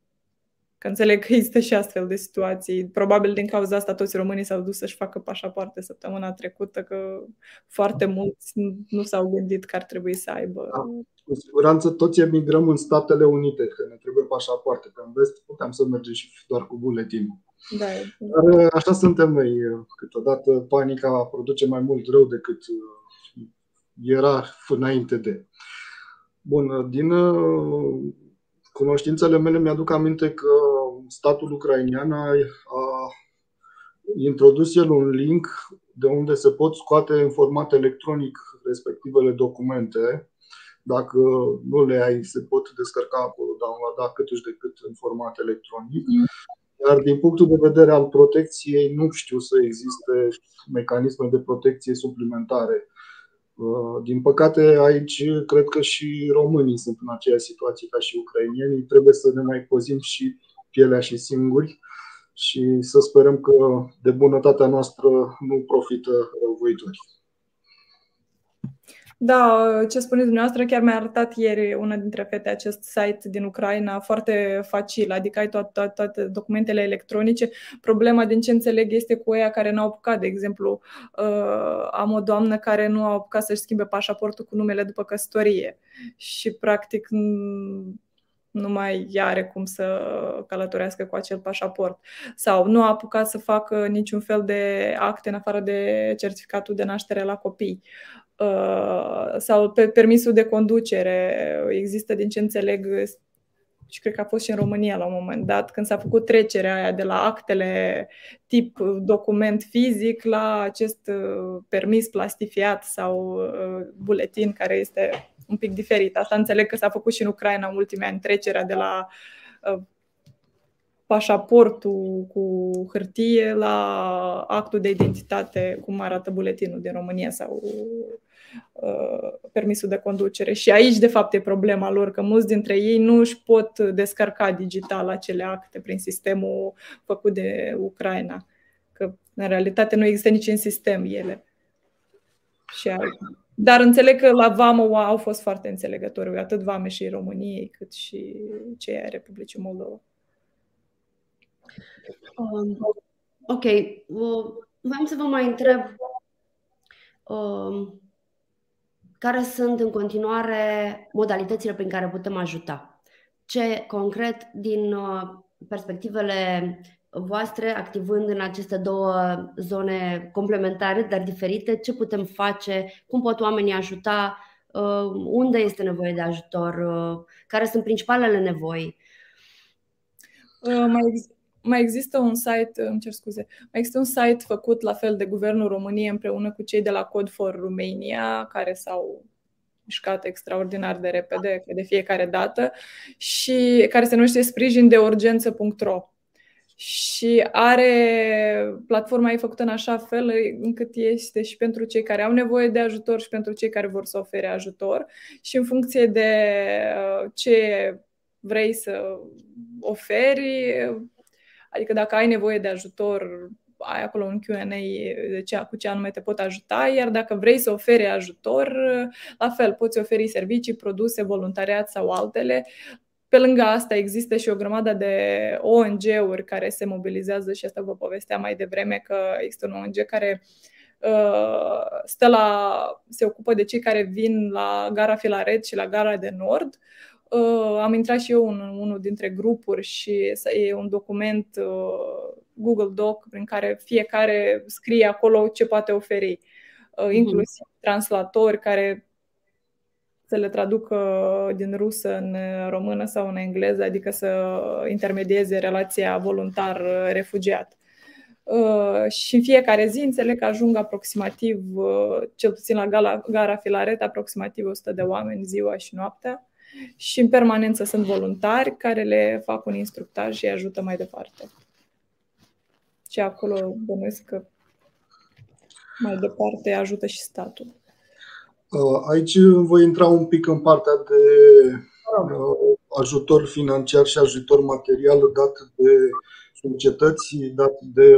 Că înțeleg că există și astfel de situații. Probabil din cauza asta toți românii s-au dus să-și facă pașapoarte săptămâna trecută, că foarte mulți nu s-au gândit că ar trebui să aibă. Da, cu siguranță toți emigrăm în Statele Unite, că ne trebuie pașapoarte. Că în vest puteam să mergem și doar cu buletin. Da, Dar așa suntem noi. Câteodată panica produce mai mult rău decât uh, era înainte de. Bun, din uh, cunoștințele mele mi-aduc aminte că statul ucrainian a, a introdus el un link de unde se pot scoate în format electronic respectivele documente. Dacă nu le ai, se pot descărca acolo, downloada cât și de cât în format electronic. Iar din punctul de vedere al protecției, nu știu să existe mecanisme de protecție suplimentare Uh, din păcate, aici cred că și românii sunt în aceeași situație ca și ucrainienii. Trebuie să ne mai păzim și pielea și singuri și să sperăm că de bunătatea noastră nu profită răuvoitorii. Da, ce spuneți dumneavoastră, chiar mi-a arătat ieri una dintre fete acest site din Ucraina foarte facil, adică ai toate, toate, toate documentele electronice. Problema, din ce înțeleg, este cu ea care n-au apucat. De exemplu, uh, am o doamnă care nu a apucat să-și schimbe pașaportul cu numele după căsătorie și, practic, nu mai are cum să călătorească cu acel pașaport sau nu a apucat să facă niciun fel de acte în afară de certificatul de naștere la copii. Uh, sau pe permisul de conducere. Există, din ce înțeleg, și cred că a fost și în România la un moment dat, când s-a făcut trecerea aia de la actele tip document fizic la acest uh, permis plastifiat sau uh, buletin care este un pic diferit. Asta înțeleg că s-a făcut și în Ucraina în ultimii ani, trecerea de la pașaportul cu hârtie la actul de identitate, cum arată buletinul din România sau uh, permisul de conducere. Și aici, de fapt, e problema lor, că mulți dintre ei nu își pot descărca digital acele acte prin sistemul făcut de Ucraina. Că, în realitate, nu există nici în sistem ele. Și dar înțeleg că la Vamă au fost foarte înțelegători, atât Vame și României, cât și cei ai Republicii Moldova. Um, ok. Vreau să vă mai întreb um, care sunt în continuare modalitățile prin care putem ajuta. Ce concret din uh, perspectivele voastre, activând în aceste două zone complementare, dar diferite, ce putem face, cum pot oamenii ajuta, uh, unde este nevoie de ajutor, uh, care sunt principalele nevoi. Mai, mai există un site, îmi cer scuze, mai există un site făcut la fel de Guvernul României împreună cu cei de la Code for Romania, care s-au mișcat extraordinar de repede, de fiecare dată, și care se numește sprijin de urgență.ro. Și are platforma e făcută în așa fel încât este și pentru cei care au nevoie de ajutor și pentru cei care vor să ofere ajutor. Și în funcție de uh, ce vrei să oferi, Adică dacă ai nevoie de ajutor, ai acolo un Q&A de ce, cu ce anume te pot ajuta, iar dacă vrei să oferi ajutor, la fel, poți oferi servicii, produse, voluntariat sau altele. Pe lângă asta există și o grămadă de ONG-uri care se mobilizează și asta vă povesteam mai devreme că există un ONG care uh, stă la, se ocupă de cei care vin la gara Filaret și la gara de Nord uh, am intrat și eu în unul dintre grupuri și e un document uh, Google Doc prin care fiecare scrie acolo ce poate oferi, uh, inclusiv mm-hmm. translatori care să le traducă din rusă în română sau în engleză, adică să intermedieze relația voluntar-refugiat. Uh, și în fiecare zi înțeleg că ajung aproximativ, uh, cel puțin la gara, gara Filaret, aproximativ 100 de oameni ziua și noaptea și în permanență sunt voluntari care le fac un instructaj și îi ajută mai departe. Și acolo bănuiesc că mai departe ajută și statul. Uh, aici voi intra un pic în partea de uh, ajutor financiar și ajutor material dat de societăți, dat de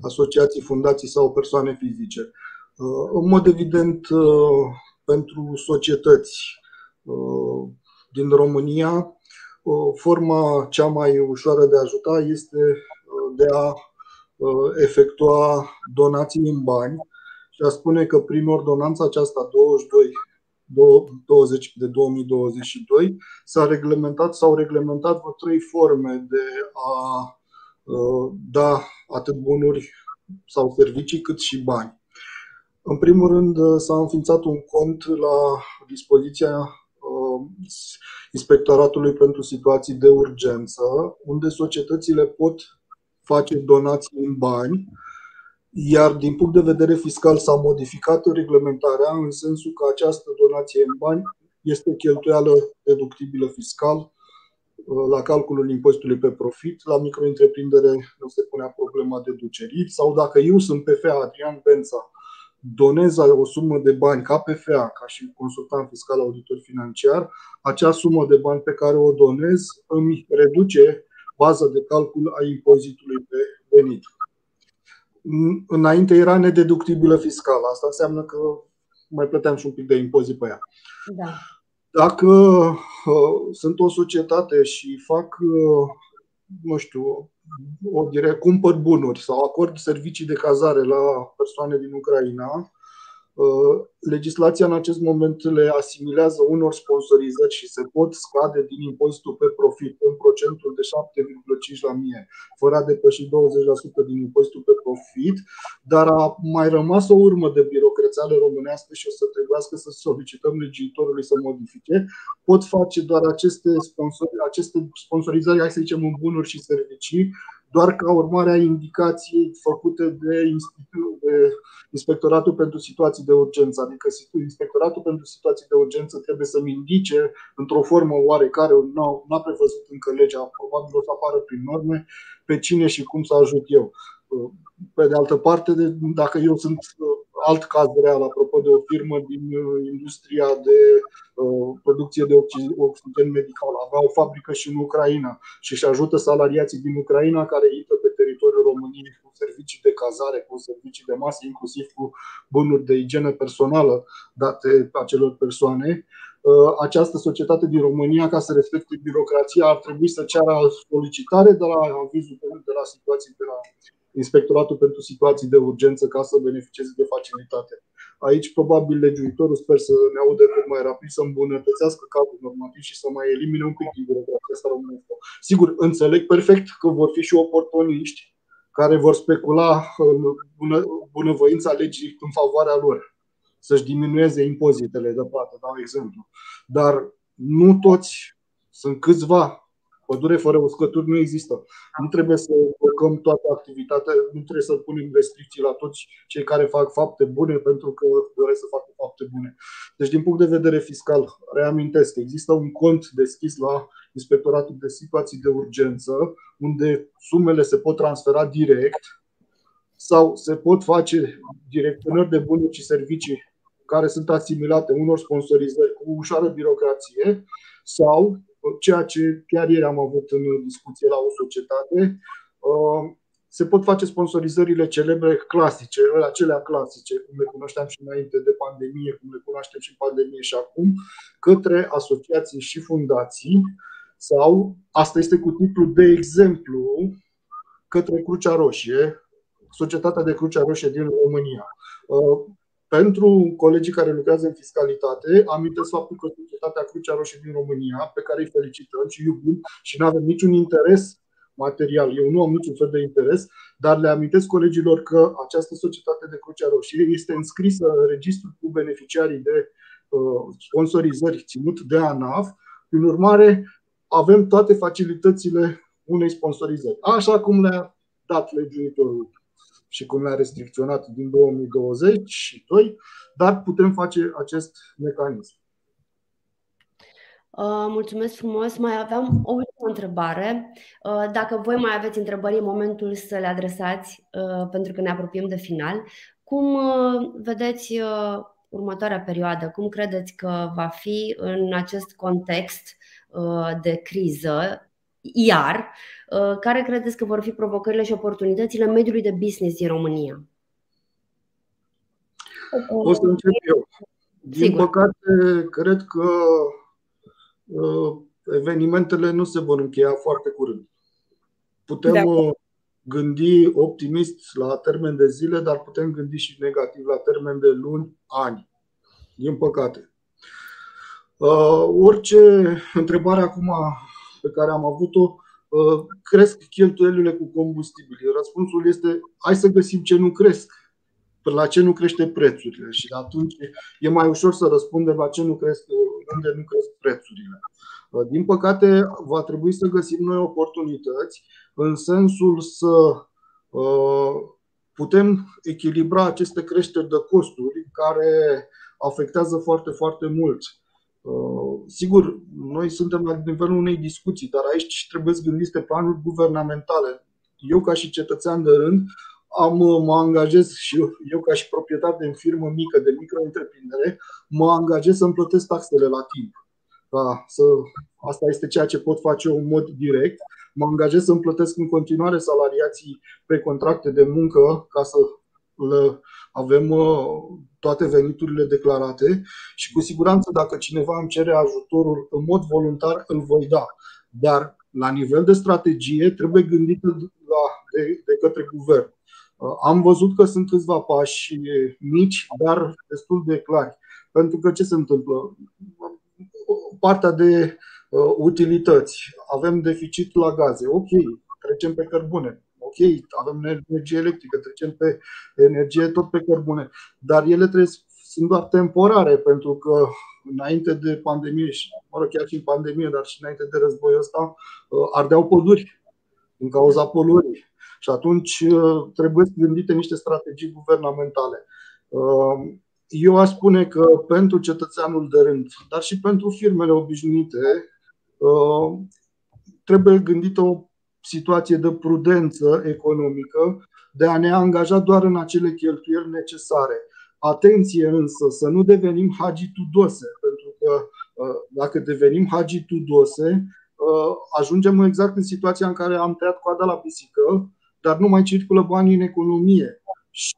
asociații, fundații sau persoane fizice. Uh, în mod evident, pentru societăți Uh, din România, uh, forma cea mai ușoară de a ajuta este uh, de a efectua donații în bani și a spune că prin ordonanța aceasta 22 20 de 2022 s-a reglementat, s-au reglementat vreo trei forme de a da atât bunuri sau servicii cât și bani. În primul rând s-a înființat un cont la dispoziția Inspectoratului pentru Situații de Urgență, unde societățile pot face donații în bani, iar din punct de vedere fiscal s-a modificat reglementarea în sensul că această donație în bani este cheltuială deductibilă fiscal la calculul impozitului pe profit, la micro-întreprindere nu se punea problema deducerii sau dacă eu sunt PFA Adrian Bența donez o sumă de bani ca PFA, ca și consultant fiscal auditor financiar, acea sumă de bani pe care o donez îmi reduce baza de calcul a impozitului pe venit. Înainte era nedeductibilă fiscal. Asta înseamnă că mai plăteam și un pic de impozit pe ea. Da. Dacă uh, sunt o societate și fac, uh, nu știu, o direct, cumpăr bunuri sau acord servicii de cazare la persoane din Ucraina, Uh, legislația în acest moment le asimilează unor sponsorizări și se pot scade din impozitul pe profit în procentul de 7,5 la mie, fără a depăși 20% din impozitul pe profit, dar a mai rămas o urmă de birocrățeală românească și o să trebuiască să solicităm legiuitorului să modifice. Pot face doar aceste, sponsori, aceste sponsorizări, hai să zicem, în bunuri și servicii, doar ca urmare a indicației făcute de, de Inspectoratul pentru Situații de Urgență. Adică Inspectoratul pentru Situații de Urgență trebuie să-mi indice într-o formă oarecare, nu a prevăzut încă legea, probabil o să apară prin norme, pe cine și cum să ajut eu. Pe de altă parte, dacă eu sunt alt caz real, apropo de o firmă din uh, industria de uh, producție de oxigen medical. Avea o fabrică și în Ucraina și își ajută salariații din Ucraina care intră pe teritoriul României cu servicii de cazare, cu servicii de masă, inclusiv cu bunuri de igienă personală date acelor persoane. Uh, această societate din România, ca să respecte birocrația, ar trebui să ceară solicitare de la avizul de la situații de la Inspectoratul pentru situații de urgență ca să beneficieze de facilitate. Aici, probabil, legiuitorul sper să ne audă cât mai rapid, să îmbunătățească cadrul normativ și să mai elimine un pic din birocrația asta românească. Sigur, înțeleg perfect că vor fi și oportuniști care vor specula bună, bunăvoința legii în favoarea lor, să-și diminueze impozitele de plată, dau exemplu. Dar nu toți, sunt câțiva Pădure fără uscături nu există. Nu trebuie să blocăm toată activitatea, nu trebuie să punem restricții la toți cei care fac fapte bune pentru că doresc să facă fapte bune. Deci, din punct de vedere fiscal, reamintesc, există un cont deschis la Inspectoratul de Situații de Urgență, unde sumele se pot transfera direct sau se pot face direcționări de bunuri și servicii care sunt asimilate unor sponsorizări cu ușoară birocrație sau ceea ce chiar ieri am avut în discuție la o societate, uh, se pot face sponsorizările celebre clasice, acelea clasice, cum le cunoșteam și înainte de pandemie, cum le cunoaștem și în pandemie și acum, către asociații și fundații sau, asta este cu titlul de exemplu, către Crucea Roșie, Societatea de Crucea Roșie din România. Uh, pentru colegii care lucrează în fiscalitate, amintesc faptul că Societatea Crucea Roșie din România, pe care îi felicităm și iubim și nu avem niciun interes material, eu nu am niciun fel de interes, dar le amintesc colegilor că această Societate de Crucea Roșie este înscrisă în registrul cu beneficiarii de uh, sponsorizări ținut de ANAF. Prin urmare, avem toate facilitățile unei sponsorizări, așa cum le-a dat legiuitorul și cum le-a restricționat din 2022, dar putem face acest mecanism. Uh, mulțumesc frumos. Mai aveam o ultimă întrebare. Uh, dacă voi mai aveți întrebări, e momentul să le adresați, uh, pentru că ne apropiem de final. Cum vedeți următoarea perioadă? Cum credeți că va fi în acest context de criză iar, uh, care credeți că vor fi provocările și oportunitățile mediului de business din România? O să încep eu. Din Sigur. păcate, cred că uh, evenimentele nu se vor încheia foarte curând. Putem de uh, gândi optimist la termen de zile, dar putem gândi și negativ la termen de luni, ani. Din păcate. Uh, orice întrebare acum pe care am avut-o, uh, cresc cheltuielile cu combustibili. Răspunsul este hai să găsim ce nu cresc, la ce nu crește prețurile și atunci e mai ușor să răspundem la ce nu cresc, unde nu cresc prețurile. Uh, din păcate, va trebui să găsim noi oportunități în sensul să uh, putem echilibra aceste creșteri de costuri care afectează foarte, foarte mult Uh, sigur, noi suntem la nivelul unei discuții, dar aici trebuie să gândiți pe planuri guvernamentale. Eu, ca și cetățean de rând, am, uh, mă angajez și eu, eu, ca și proprietar de firmă mică, de micro-întreprindere, mă angajez să-mi plătesc taxele la timp. Da, să, asta este ceea ce pot face eu în mod direct. Mă angajez să-mi plătesc în continuare salariații pe contracte de muncă ca să avem toate veniturile declarate și cu siguranță dacă cineva îmi cere ajutorul în mod voluntar, îl voi da. Dar la nivel de strategie trebuie gândită la, de, de către guvern. Am văzut că sunt câțiva pași mici, dar destul de clari. Pentru că ce se întâmplă? Partea de uh, utilități. Avem deficit la gaze. Ok, trecem pe cărbune. Ok, avem energie electrică, trecem pe energie tot pe cărbune. Dar ele trebuie, sunt doar temporare, pentru că înainte de pandemie și, mă rog, chiar și în pandemie, dar și înainte de războiul ăsta, uh, ardeau păduri din cauza poluării. Și atunci uh, trebuie gândite niște strategii guvernamentale. Uh, eu aș spune că pentru cetățeanul de rând, dar și pentru firmele obișnuite, trebuie gândită o situație de prudență economică, de a ne angaja doar în acele cheltuieli necesare. Atenție însă să nu devenim Hagi Tudose, pentru că uh, dacă devenim Hagi Tudose, uh, ajungem exact în situația în care am tăiat coada la pisică, dar nu mai circulă banii în economie și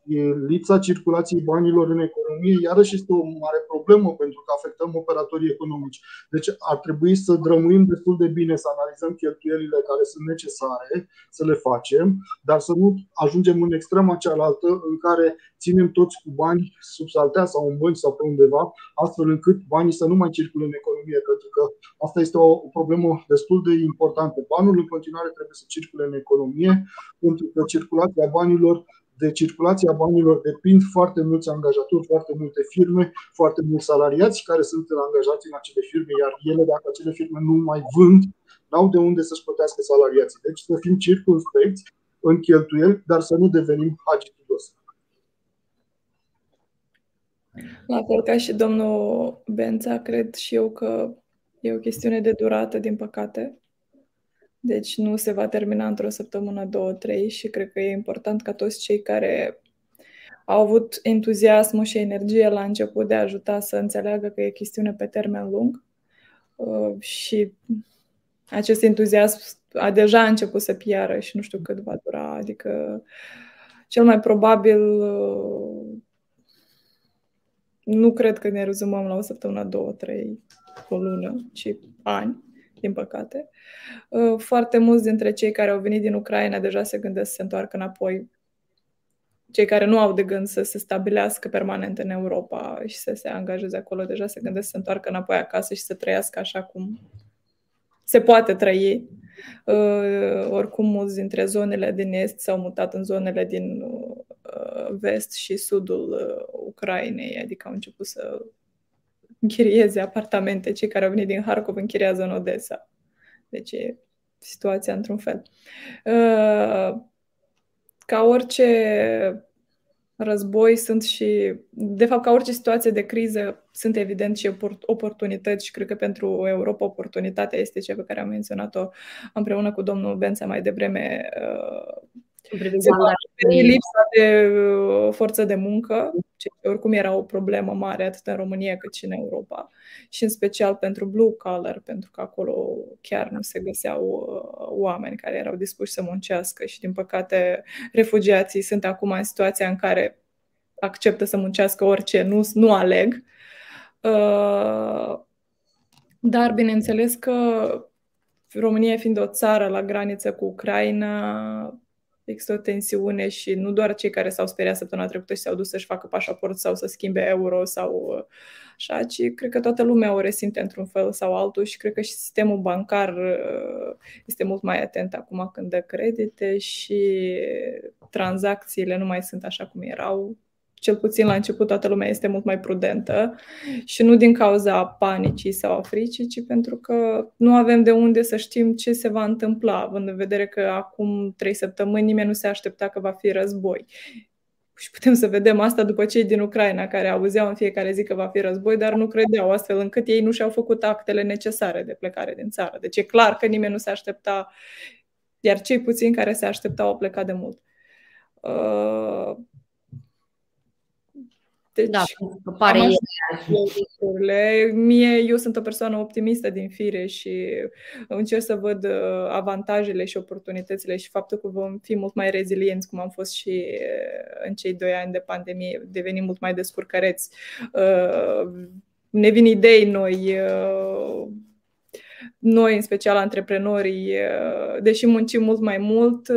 lipsa circulației banilor în economie iarăși este o mare problemă pentru că afectăm operatorii economici. Deci ar trebui să drămuim destul de bine, să analizăm cheltuielile care sunt necesare, să le facem, dar să nu ajungem în extrema cealaltă în care ținem toți cu bani sub saltea sau în bănci sau pe undeva, astfel încât banii să nu mai circule în economie, pentru că asta este o, o problemă destul de importantă. Banul în continuare trebuie să circule în economie, pentru că circulația banilor de circulația banilor depind foarte mulți angajatori, foarte multe firme, foarte mulți salariați care sunt angajați în acele firme, iar ele, dacă acele firme nu mai vând, n-au de unde să-și plătească salariații. Deci să fim circunspecți în cheltuieli, dar să nu devenim agitudos. La fel ca și domnul Bența, cred și eu că e o chestiune de durată, din păcate. Deci nu se va termina într-o săptămână, două, trei și cred că e important ca toți cei care au avut entuziasmul și energie la început de a ajuta să înțeleagă că e chestiune pe termen lung uh, și acest entuziasm a deja început să piară și nu știu cât va dura. Adică cel mai probabil uh, nu cred că ne rezumăm la o săptămână, două, trei, o lună, ci ani din păcate. Uh, foarte mulți dintre cei care au venit din Ucraina deja se gândesc să se întoarcă înapoi. Cei care nu au de gând să se stabilească permanent în Europa și să se angajeze acolo, deja se gândesc să se întoarcă înapoi acasă și să trăiască așa cum se poate trăi. Uh, oricum, mulți dintre zonele din est s-au mutat în zonele din uh, vest și sudul Ucrainei, adică au început să închirieze apartamente. Cei care au venit din Harkov închiriază în Odessa. Deci e situația într-un fel. Uh, ca orice război sunt și, de fapt, ca orice situație de criză, sunt evident și oportunități și cred că pentru Europa oportunitatea este cea pe care am menționat-o împreună cu domnul Bența mai devreme uh, lipsa de uh, forță de muncă, ce oricum era o problemă mare atât în România cât și în Europa și în special pentru blue collar, pentru că acolo chiar nu se găseau uh, oameni care erau dispuși să muncească și din păcate refugiații sunt acum în situația în care acceptă să muncească orice, nu, nu aleg. Uh, dar bineînțeles că România fiind o țară la graniță cu Ucraina, există o tensiune și nu doar cei care s-au speriat săptămâna trecută și s-au dus să-și facă pașaport sau să schimbe euro sau uh, așa, ci cred că toată lumea o resimte într-un fel sau altul și cred că și sistemul bancar uh, este mult mai atent acum când dă credite și tranzacțiile nu mai sunt așa cum erau cel puțin la început toată lumea este mult mai prudentă și nu din cauza panicii sau a fricii, ci pentru că nu avem de unde să știm ce se va întâmpla, având în vedere că acum trei săptămâni nimeni nu se aștepta că va fi război. Și putem să vedem asta după cei din Ucraina, care auzeau în fiecare zi că va fi război, dar nu credeau, astfel încât ei nu și-au făcut actele necesare de plecare din țară. Deci e clar că nimeni nu se aștepta, iar cei puțini care se așteptau au plecat de mult. Uh Deci, da, pare lucrurile. Mie, eu sunt o persoană optimistă din fire și încerc să văd uh, avantajele și oportunitățile și faptul că vom fi mult mai rezilienți, cum am fost și uh, în cei doi ani de pandemie, devenim mult mai descurcăreți. Uh, ne vin idei noi, noi, în special antreprenorii, deși muncim mult mai mult,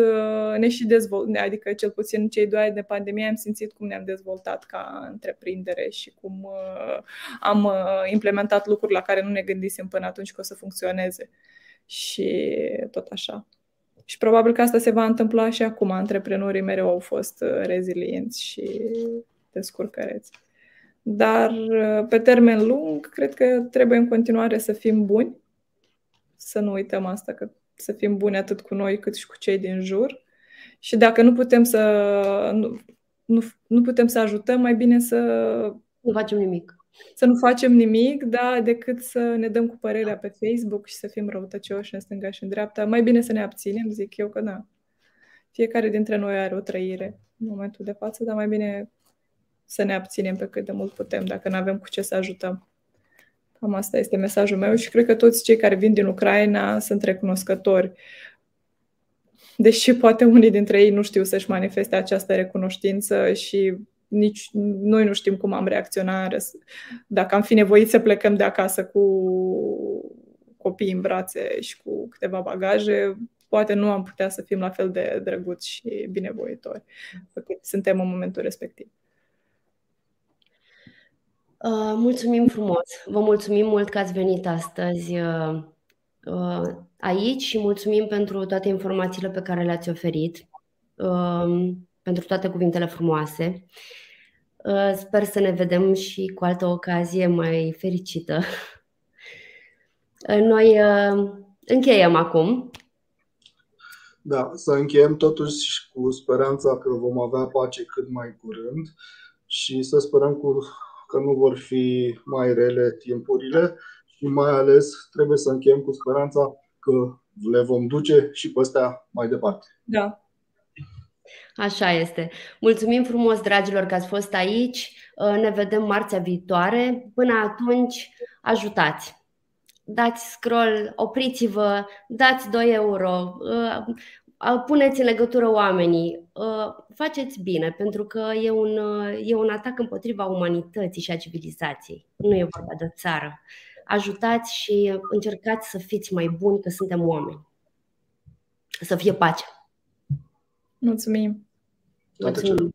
ne și dezvoltăm, adică cel puțin în cei doi ani de pandemie am simțit cum ne-am dezvoltat ca întreprindere și cum am implementat lucruri la care nu ne gândisem până atunci că o să funcționeze. Și tot așa. Și probabil că asta se va întâmpla și acum. Antreprenorii mereu au fost rezilienți și descurcăreți. Dar pe termen lung, cred că trebuie în continuare să fim buni să nu uităm asta, că să fim buni atât cu noi cât și cu cei din jur. Și dacă nu putem să nu, nu, nu putem să ajutăm, mai bine să nu facem nimic. Să nu facem nimic, da, decât să ne dăm cu părerea pe Facebook și să fim răutăcioși în stânga și în dreapta. Mai bine să ne abținem, zic eu că da. Fiecare dintre noi are o trăire în momentul de față, dar mai bine să ne abținem pe cât de mult putem, dacă nu avem cu ce să ajutăm. Cam asta este mesajul meu și cred că toți cei care vin din Ucraina sunt recunoscători. Deși poate unii dintre ei nu știu să-și manifeste această recunoștință și nici noi nu știm cum am reacționat dacă am fi nevoit să plecăm de acasă cu copii în brațe și cu câteva bagaje, poate nu am putea să fim la fel de drăguți și binevoitori cât suntem în momentul respectiv. Uh, mulțumim frumos! Vă mulțumim mult că ați venit astăzi uh, uh, aici și mulțumim pentru toate informațiile pe care le-ați oferit, pentru toate cuvintele frumoase. Sper să ne vedem și cu altă ocazie mai fericită. Noi încheiem acum. Da, să încheiem totuși cu speranța că vom avea pace cât mai curând și să sperăm cu că nu vor fi mai rele timpurile și mai ales trebuie să încheiem cu speranța că le vom duce și pe astea mai departe. Da. Așa este. Mulțumim frumos, dragilor, că ați fost aici. Ne vedem marțea viitoare. Până atunci, ajutați! Dați scroll, opriți-vă, dați 2 euro, puneți în legătură oamenii, faceți bine, pentru că e un, e un atac împotriva umanității și a civilizației. Nu e vorba de o țară. Ajutați și încercați să fiți mai buni, că suntem oameni. Să fie pace. Mulțumim. Mulțumim.